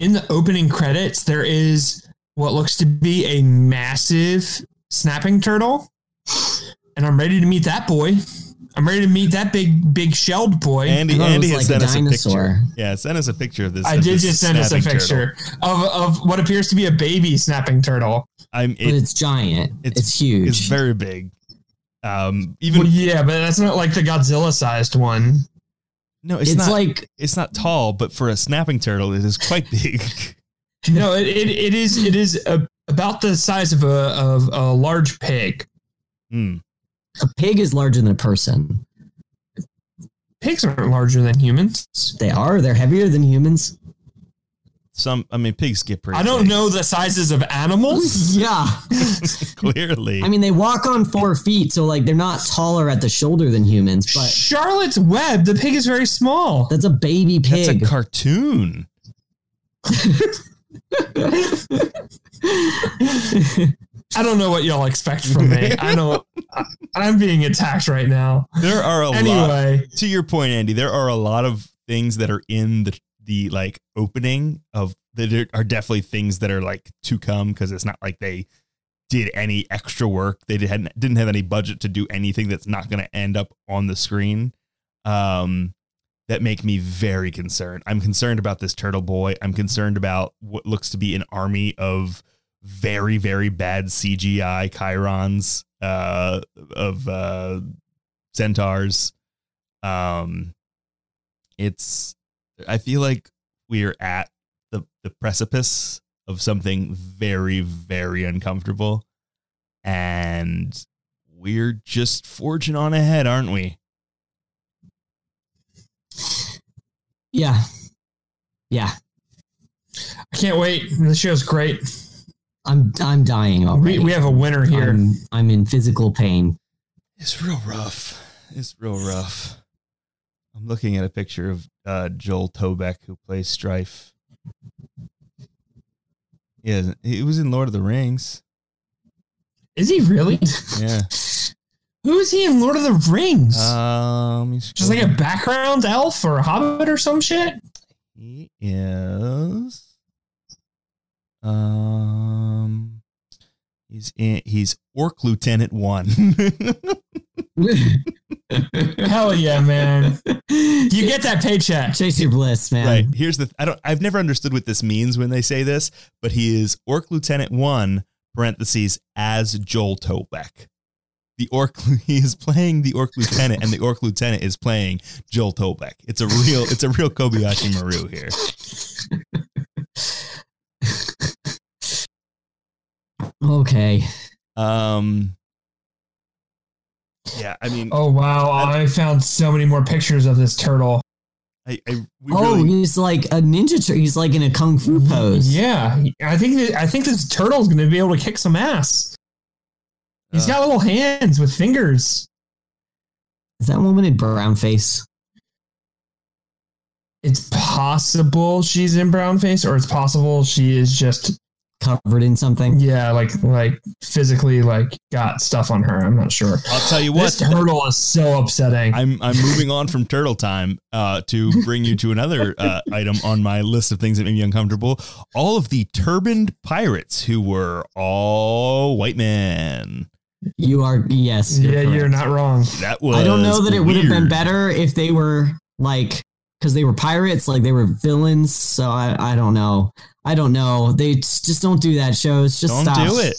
Speaker 2: in the opening credits, there is what looks to be a massive snapping turtle, and I'm ready to meet that boy. I'm ready to meet that big big shelled boy.
Speaker 4: Andy
Speaker 3: I thought it
Speaker 4: Andy
Speaker 3: was
Speaker 4: has
Speaker 3: like a
Speaker 4: sent us a
Speaker 3: dinosaur.
Speaker 4: picture. Yeah, send us a picture of this.
Speaker 2: I
Speaker 4: of
Speaker 2: did
Speaker 4: this
Speaker 2: just send us a
Speaker 4: snapping turtle.
Speaker 2: picture of, of what appears to be a baby snapping turtle.
Speaker 4: I'm
Speaker 3: but
Speaker 4: it,
Speaker 3: it's giant.
Speaker 4: it's-
Speaker 3: It's, huge.
Speaker 4: it's very big. Um even
Speaker 2: Well, yeah, but that's not like the Godzilla sized one.
Speaker 4: no, it's,
Speaker 3: it's
Speaker 4: not
Speaker 3: like
Speaker 4: it's not tall, but for a snapping turtle it is quite big.
Speaker 2: No, it, it, it is it is a, about the size of a of a large pig.
Speaker 4: Hmm.
Speaker 3: A pig is larger than a person.
Speaker 2: Pigs aren't larger than humans.
Speaker 3: They are. They're heavier than humans.
Speaker 4: Some I mean pigs get pretty
Speaker 2: I don't
Speaker 4: big,
Speaker 2: know the sizes of animals.
Speaker 3: yeah.
Speaker 4: clearly.
Speaker 3: I mean, they walk on four feet, so like they're not taller at the shoulder than humans, but
Speaker 2: Charlotte's Web, the pig is very small.
Speaker 3: that's a baby pig.
Speaker 4: that's a cartoon.
Speaker 2: I don't know what y'all expect from me. I don't. I'm being attacked right now.
Speaker 4: There are a lot
Speaker 2: Anyway,
Speaker 4: to your point, Andy, there are a lot of things that are in the the like opening of that are- are definitely things that are like to come because it's not like they did any extra work. They didn't didn't have any budget to do anything that's not going to end up on the screen. Um, that make me very concerned. I'm concerned about this turtle boy. I'm concerned about what looks to be an army of very very bad CGI chirons uh, of uh, centaurs. Um, it's I feel like we're at the the precipice of something very very uncomfortable, and we're just forging on ahead, aren't we?
Speaker 3: yeah. Yeah.
Speaker 2: I can't wait. The show's great.
Speaker 3: I'm I'm dying already.
Speaker 2: We, we have a winner here.
Speaker 3: I'm, I'm in physical pain.
Speaker 4: It's real rough. It's real rough. I'm looking at a picture of uh, Joel Tobeck who plays Strife. Yeah, he was in Lord of the Rings.
Speaker 2: Is he really?
Speaker 4: Yeah.
Speaker 2: Who is he in Lord of the Rings?
Speaker 4: Um,
Speaker 2: Just like a background elf or a hobbit or some shit?
Speaker 4: He is. Um, he's in. He's Orc Lieutenant One.
Speaker 2: Hell yeah, man. You get that paycheck.
Speaker 3: Chase your bliss, man.
Speaker 4: right. Here's the. I don't. I've never understood what this means when they say this, but he is Orc Lieutenant One. Parentheses as Joel Tobeck. The Orc. He is playing the Orc Lieutenant, and the Orc Lieutenant is playing Joel Tobeck. It's a real. It's a real Kobayashi Maru here.
Speaker 3: Okay.
Speaker 4: Um. Yeah, I mean,
Speaker 2: Oh, wow. I found so many more pictures of this turtle.
Speaker 4: I, I we
Speaker 3: oh,
Speaker 4: really,
Speaker 3: he's like a ninja. Tur- he's like in a kung fu pose.
Speaker 2: Yeah. I think that, I think this turtle's going to be able to kick some ass. He's
Speaker 4: Uh.
Speaker 2: got little hands with fingers.
Speaker 3: Is that woman in brown face?
Speaker 2: It's possible she's in brown face, or it's possible she is just
Speaker 3: Covered in something?
Speaker 2: yeah, like like physically like got stuff on her. I'm not sure.
Speaker 4: I'll tell you what.
Speaker 2: This turtle is so upsetting.
Speaker 4: I'm I'm moving on from turtle time uh, to bring you to another uh, item on my list of things that made me uncomfortable. All of the turbaned pirates who were all white men.
Speaker 3: You are yes.
Speaker 2: yeah,
Speaker 3: correct.
Speaker 2: you're not wrong.
Speaker 4: That was
Speaker 3: I don't know that it would have been better if they were like because they were pirates, like they were villains. So I, I don't know. I don't know. They just don't do that. Shows just
Speaker 4: Don't
Speaker 3: stop.
Speaker 4: do it.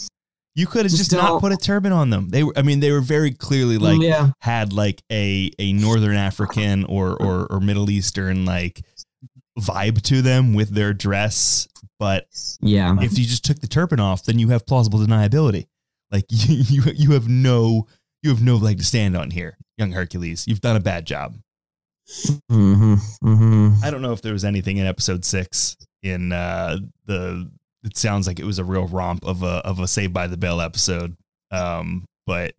Speaker 4: You could have
Speaker 3: Just
Speaker 4: just, not put a turban on them. They were. I mean, they were very clearly like
Speaker 3: yeah,
Speaker 4: had like a a northern African or or or Middle Eastern like vibe to them with their dress, but
Speaker 3: yeah.
Speaker 4: if you just took the turban off, then you have plausible deniability. Like you, you, you have no, you have no leg to stand on here, young Hercules. You've done a bad job.
Speaker 3: hmm hmm
Speaker 4: I don't know if there was anything in episode six in uh, the. It sounds like it was a real romp of a of a Saved by the Bell episode, um, but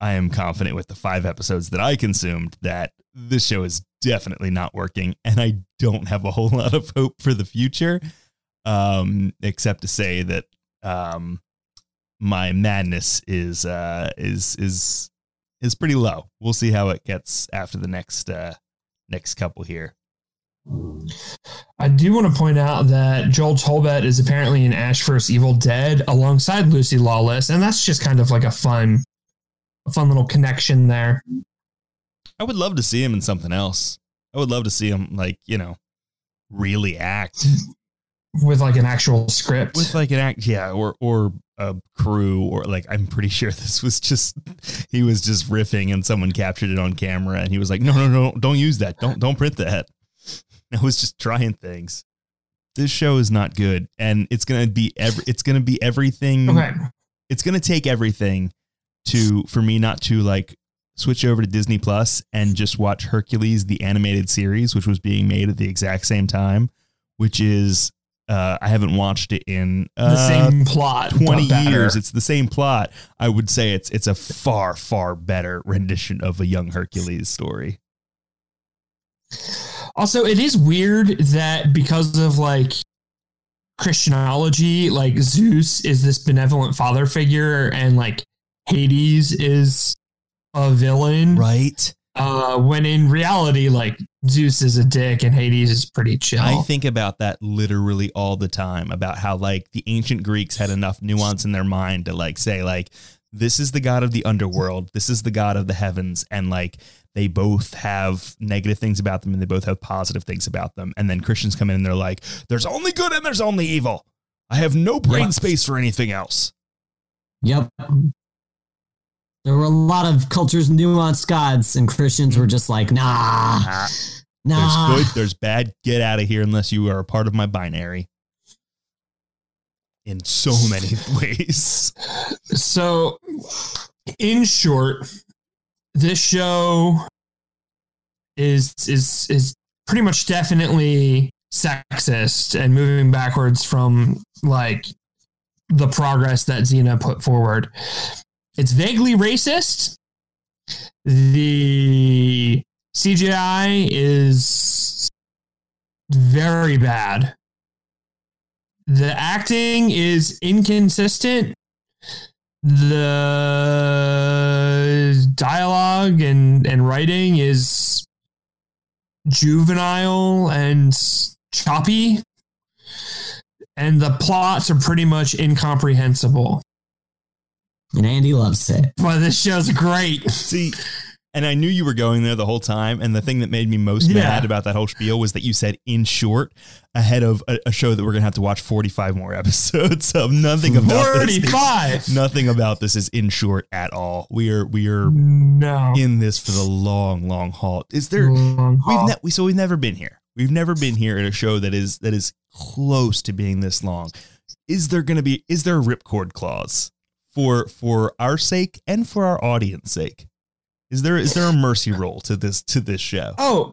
Speaker 4: I am confident with the five episodes that I consumed that this show is definitely not working, and I don't have a whole lot of hope for the future, um, except to say that um, my madness is uh, is is is pretty low. We'll see how it gets after the next uh, next couple here.
Speaker 2: I do want to point out that Joel Tobeck is apparently in Ash vs. Evil Dead alongside Lucy Lawless, and that's just kind of like a fun, a fun little connection there.
Speaker 4: I would love to see him in something else. I would love to see him like you know really act
Speaker 2: with like an actual script.
Speaker 4: with like an act, yeah, or or a crew, or like I'm pretty sure this was just he was just riffing and someone captured it on camera and he was like, no, no, no, don't use that, don't don't print that. I was just trying things. This show is not good, and it's gonna be every. It's gonna be everything.
Speaker 2: okay.
Speaker 4: It's gonna take everything to for me not to like switch over to Disney Plus and just watch Hercules the animated series, which was being made at the exact same time, which is uh, I haven't watched it in uh,
Speaker 2: The same plot.
Speaker 4: 20 years. It's the same plot. I would say it's it's a far far better rendition of a young Hercules story.
Speaker 2: Also, it is weird that because of like Christianology, like Zeus is this benevolent father figure and like Hades is a villain.
Speaker 4: Right.
Speaker 2: Uh, when in reality, like Zeus is a dick and Hades is pretty chill.
Speaker 4: I think about that literally all the time about how like the ancient Greeks had enough nuance in their mind to like say like this is the god of the underworld, this is the god of the heavens and like they both have negative things about them and they both have positive things about them. And then Christians come in and they're like there's only good and there's only evil. I have no brain
Speaker 2: Yeah.
Speaker 4: space for anything else.
Speaker 3: Yep. There were a lot of cultures, nuanced gods, and Christians were just like, nah,
Speaker 4: Ah,
Speaker 3: nah.
Speaker 4: There's good, there's bad. Get out of here unless you are a part of my binary. In so many ways.
Speaker 2: So, in short, this show is is is pretty much definitely sexist and moving backwards from like the progress that Xena put forward. It's vaguely racist. The CGI is very bad. The acting is inconsistent. The dialogue and, and writing is juvenile and choppy. And the plots are pretty much incomprehensible.
Speaker 3: and Andy loves it.
Speaker 2: But this show's great.
Speaker 4: See, and I knew you were going there the whole time. And the thing that made me most
Speaker 2: Yeah.
Speaker 4: mad about that whole spiel was that you said in short ahead of a, a show that we're gonna have to watch 45 more episodes of. Nothing about this. is-
Speaker 2: 45.
Speaker 4: Nothing about this is in short at all. We are we are
Speaker 2: No.
Speaker 4: in this for the long, long haul. Is there
Speaker 2: Long
Speaker 4: We've ne- we so we've never been here. We've never been here at a show that is that is close to being this long. Is there going to be is there a ripcord clause for for our sake and for our audience sake? Is there is there a mercy roll to this to this show?
Speaker 2: Oh,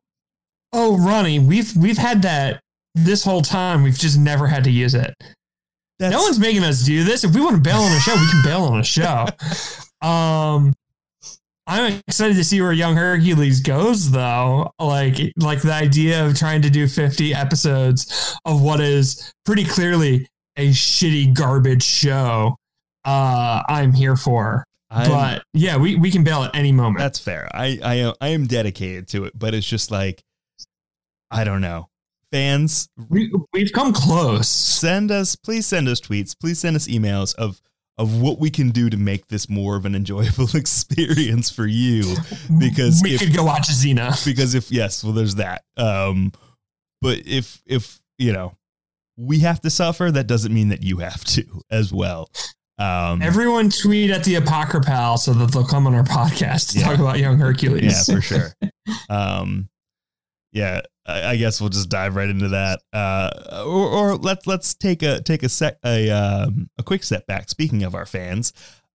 Speaker 2: oh, Ronnie, we've we've had that this whole time. We've just never had to use it.
Speaker 4: That's,
Speaker 2: no one's making us do this. If we want to bail on a show, we can bail on a show. Um, I'm excited to see where Young Hercules goes, though. Like, like the idea of trying to do 50 episodes of what is pretty clearly a shitty garbage show. Uh, I'm here for.
Speaker 4: I'm-
Speaker 2: but yeah, we, we can bail at any moment.
Speaker 4: that's fair. I I am- I am dedicated to it, but it's just like I don't know. Fans,
Speaker 2: We, we've come close.
Speaker 4: send us please send us tweets please send us emails of of what we can do to make this more of an enjoyable experience for you because
Speaker 2: we
Speaker 4: if,
Speaker 2: could go watch Xena.
Speaker 4: because if yes well there's that um but if if you know we have to suffer that doesn't mean that you have to as well um
Speaker 2: Everyone tweet at the Apocrypal so that they'll come on our podcast to
Speaker 4: Yeah.
Speaker 2: talk about Young Hercules.
Speaker 4: yeah for sure um yeah I, I guess we'll just dive right into that uh or, or let's let's take a take a sec a um a quick step back speaking of our fans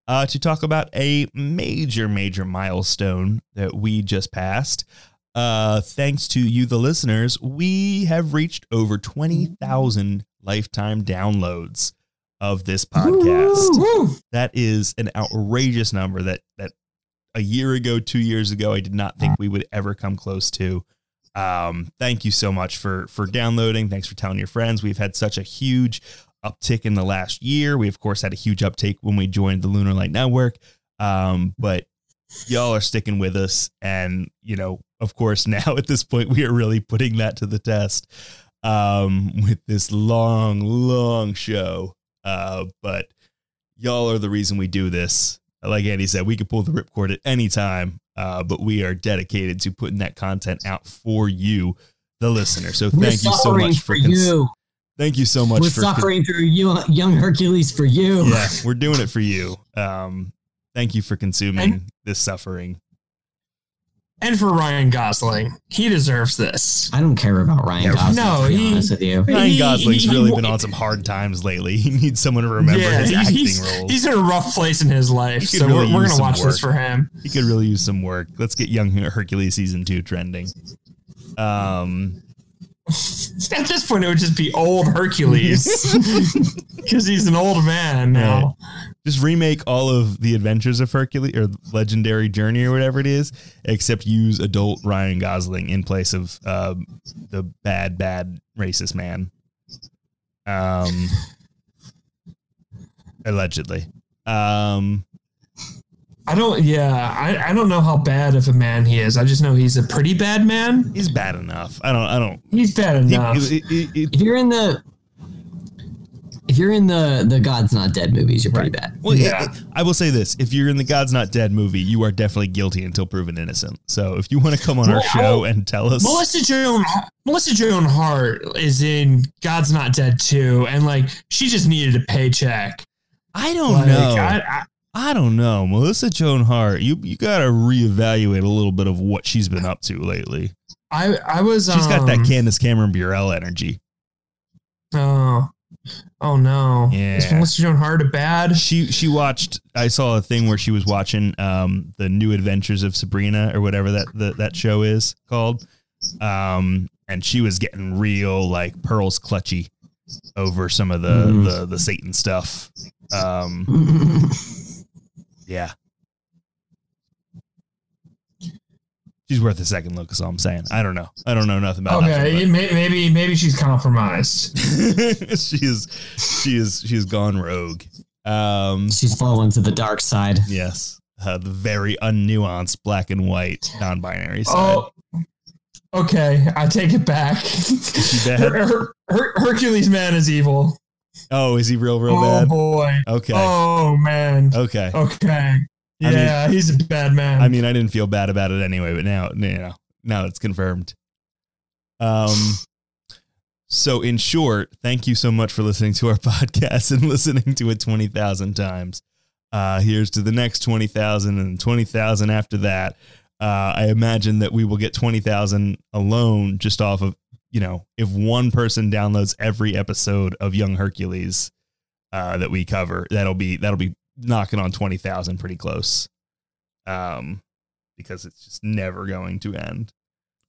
Speaker 4: uh to talk about a major major milestone that we just passed uh thanks to you the listeners we have reached over 20,000 lifetime downloads of this podcast
Speaker 2: Woo, woo.
Speaker 4: that is an outrageous number that that a year ago, two years ago, I did not think we would ever come close to. Um, thank you so much for for downloading. Thanks for telling your friends. We've had such a huge uptick in the last year. We of course had a huge uptake when we joined the Lunar Light Network. Um, but y'all are sticking with us, and you know, of course, now at this point, we are really putting that to the test um, with this long, long show. Uh, but y'all are the reason we do this. Like Andy said, we could pull the ripcord at any time, uh, but we are dedicated to putting that content out for you, the listener. So
Speaker 3: We're
Speaker 4: thank you so much
Speaker 3: for
Speaker 4: for cons-
Speaker 3: you.
Speaker 4: thank you so much
Speaker 3: We're
Speaker 4: for
Speaker 3: suffering through you, young Hercules, for you.
Speaker 4: yeah, we're doing it for you. Um, thank you for consuming this suffering.
Speaker 2: And for Ryan Gosling, he deserves this.
Speaker 3: I don't care about Ryan
Speaker 4: Yeah,
Speaker 3: Gosling.
Speaker 2: no,
Speaker 3: to be
Speaker 2: he-
Speaker 3: honest with you.
Speaker 4: Ryan
Speaker 2: He-
Speaker 4: Gosling's
Speaker 2: he-
Speaker 4: really
Speaker 2: he-
Speaker 4: been on some hard times lately. He needs someone to remember his
Speaker 2: he's,
Speaker 4: acting
Speaker 2: he's,
Speaker 4: roles.
Speaker 2: he's in a rough place in his life, so
Speaker 4: really
Speaker 2: we're, we're gonna watch
Speaker 4: work.
Speaker 2: this for him.
Speaker 4: he could really use some work. Let's get Young Hercules season two trending. Um,
Speaker 2: At this point, it would just be old Hercules because he's an old man now.
Speaker 4: just remake all of the Adventures of Hercules or Legendary Journey or whatever it is, except use adult Ryan Gosling in place of um, the bad, bad racist man. Um, allegedly. Um,
Speaker 2: I don't. Yeah, I, I don't know how bad of a man he is. I just know he's a pretty bad man.
Speaker 4: he's bad enough. I don't. I don't.
Speaker 2: He's bad enough.
Speaker 4: it- it- it-
Speaker 3: If you're in the if you're in the the God's Not Dead movies, you're pretty bad.
Speaker 4: Well,
Speaker 2: Yeah.
Speaker 4: it- I will say this: if you're in the God's Not Dead movie, you are definitely guilty until proven innocent. So, if you want to come on our
Speaker 2: Well,
Speaker 4: show and tell us,
Speaker 2: Melissa Joan Melissa Joan Hart is in God's Not Dead too, and like she just needed a paycheck.
Speaker 4: I don't
Speaker 2: Like,
Speaker 4: know.
Speaker 2: I, I,
Speaker 4: I don't know, Melissa Joan Hart. You you got to reevaluate a little bit of what she's been up to lately.
Speaker 2: I, I was.
Speaker 4: She's got that
Speaker 2: um,
Speaker 4: Candace Cameron Bure energy.
Speaker 2: Oh, oh no! Is Melissa Joan Hart a bad?
Speaker 4: She she watched. I saw a thing where she was watching um the New Adventures of Sabrina or whatever that the, that show is called. Um, and she was getting real like pearls clutchy over some of the
Speaker 3: Mm.
Speaker 4: the the Satan stuff. Um, yeah. She's worth a second look, is all I'm saying. I don't know. I don't know nothing about
Speaker 2: Okay,
Speaker 4: nothing,
Speaker 2: may- maybe maybe she's compromised.
Speaker 4: she is she is she has gone rogue. Um
Speaker 3: She's fallen to the dark side.
Speaker 4: yes. Uh, the very unnuanced black and white non-binary side.
Speaker 2: Oh, okay. I take it back. Her- Her- Her- Hercules man is evil.
Speaker 4: Oh, is he real real
Speaker 2: oh
Speaker 4: bad?
Speaker 2: Oh boy.
Speaker 4: Okay.
Speaker 2: Oh man.
Speaker 4: Okay.
Speaker 2: Okay.
Speaker 4: I mean-
Speaker 2: Yeah, he's a bad man.
Speaker 4: I mean, I didn't feel bad about it anyway, but now, you know, now it's confirmed. Um, so in short, thank you so much for listening to our podcast and listening to it 20,000 times. Uh, here's to the next 20,000 and 20,000 after that. Uh, I imagine that we will get 20,000 alone just off of, you know, if one person downloads every episode of Young Hercules uh, that we cover, that'll be, that'll be knocking on 20,000 pretty close um, because it's just never going to end.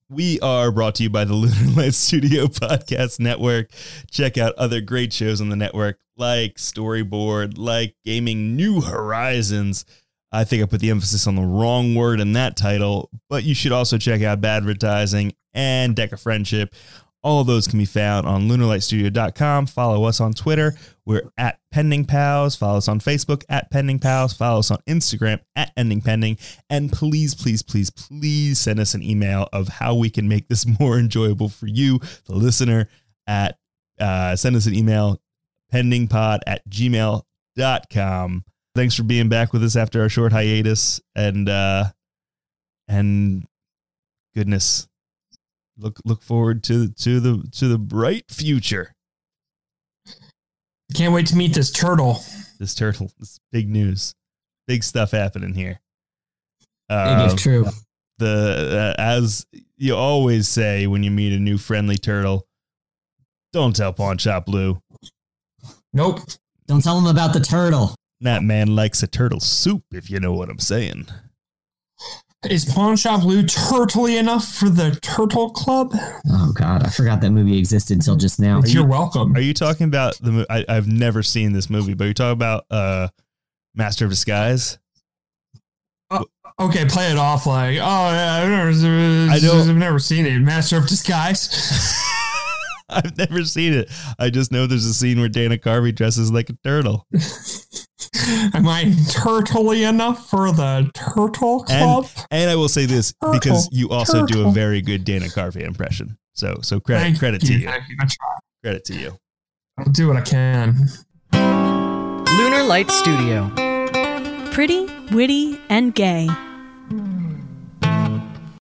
Speaker 4: We are brought to you by the Lunar Light Studio Podcast Network. Check out other great shows on the network like Storyboard, like Gaming New Horizons. I think I put the emphasis on the wrong word in that title, but you should also check out Bad Advertising and Deck of Friendship. All of those can be found on lunarlightstudio.com. Follow us on Twitter. We're at Pending Pals. Follow us on Facebook at Pending Pals. Follow us on Instagram at Ending Pending. And please, please, please, please send us an email of how we can make this more enjoyable for you, the listener, at uh, send us an email, pendingpod at gmail.com. Thanks for being back with us after our short hiatus. And uh and goodness. Look look forward to to the to the bright future.
Speaker 2: Can't wait to meet this turtle.
Speaker 4: This turtle. This big news. Big stuff happening here.
Speaker 3: Big
Speaker 4: Uh,
Speaker 3: if true.
Speaker 4: the uh, as you always say when you meet a new friendly turtle, don't tell Pawn Shop Blue.
Speaker 2: Nope.
Speaker 3: Don't tell him about the turtle.
Speaker 4: That man likes a turtle soup, if you know what I'm saying.
Speaker 2: Is Pawn Shop Blue turtly enough for the Turtle Club?
Speaker 3: Oh God, I forgot that movie existed until just now.
Speaker 4: Are you-
Speaker 2: You're welcome.
Speaker 4: Are you talking about the? mo- I, I've never seen this movie, but you're talking about uh, Master of Disguise.
Speaker 2: okay, play it off like, oh yeah, I've never,
Speaker 4: I don't-
Speaker 2: I've never seen it. Master of Disguise.
Speaker 4: I've never seen it. I just know there's a scene where Dana Carvey dresses like a turtle.
Speaker 2: Am I turtly enough for the Turtle Club?
Speaker 4: And I will say this because you also do a very good Dana Carvey impression. So so credit
Speaker 2: Thank
Speaker 4: credit to you.
Speaker 2: Thank you.
Speaker 4: Credit to you.
Speaker 2: I'll do what I can.
Speaker 7: Lunar Light Studio.
Speaker 8: Pretty, witty, and gay.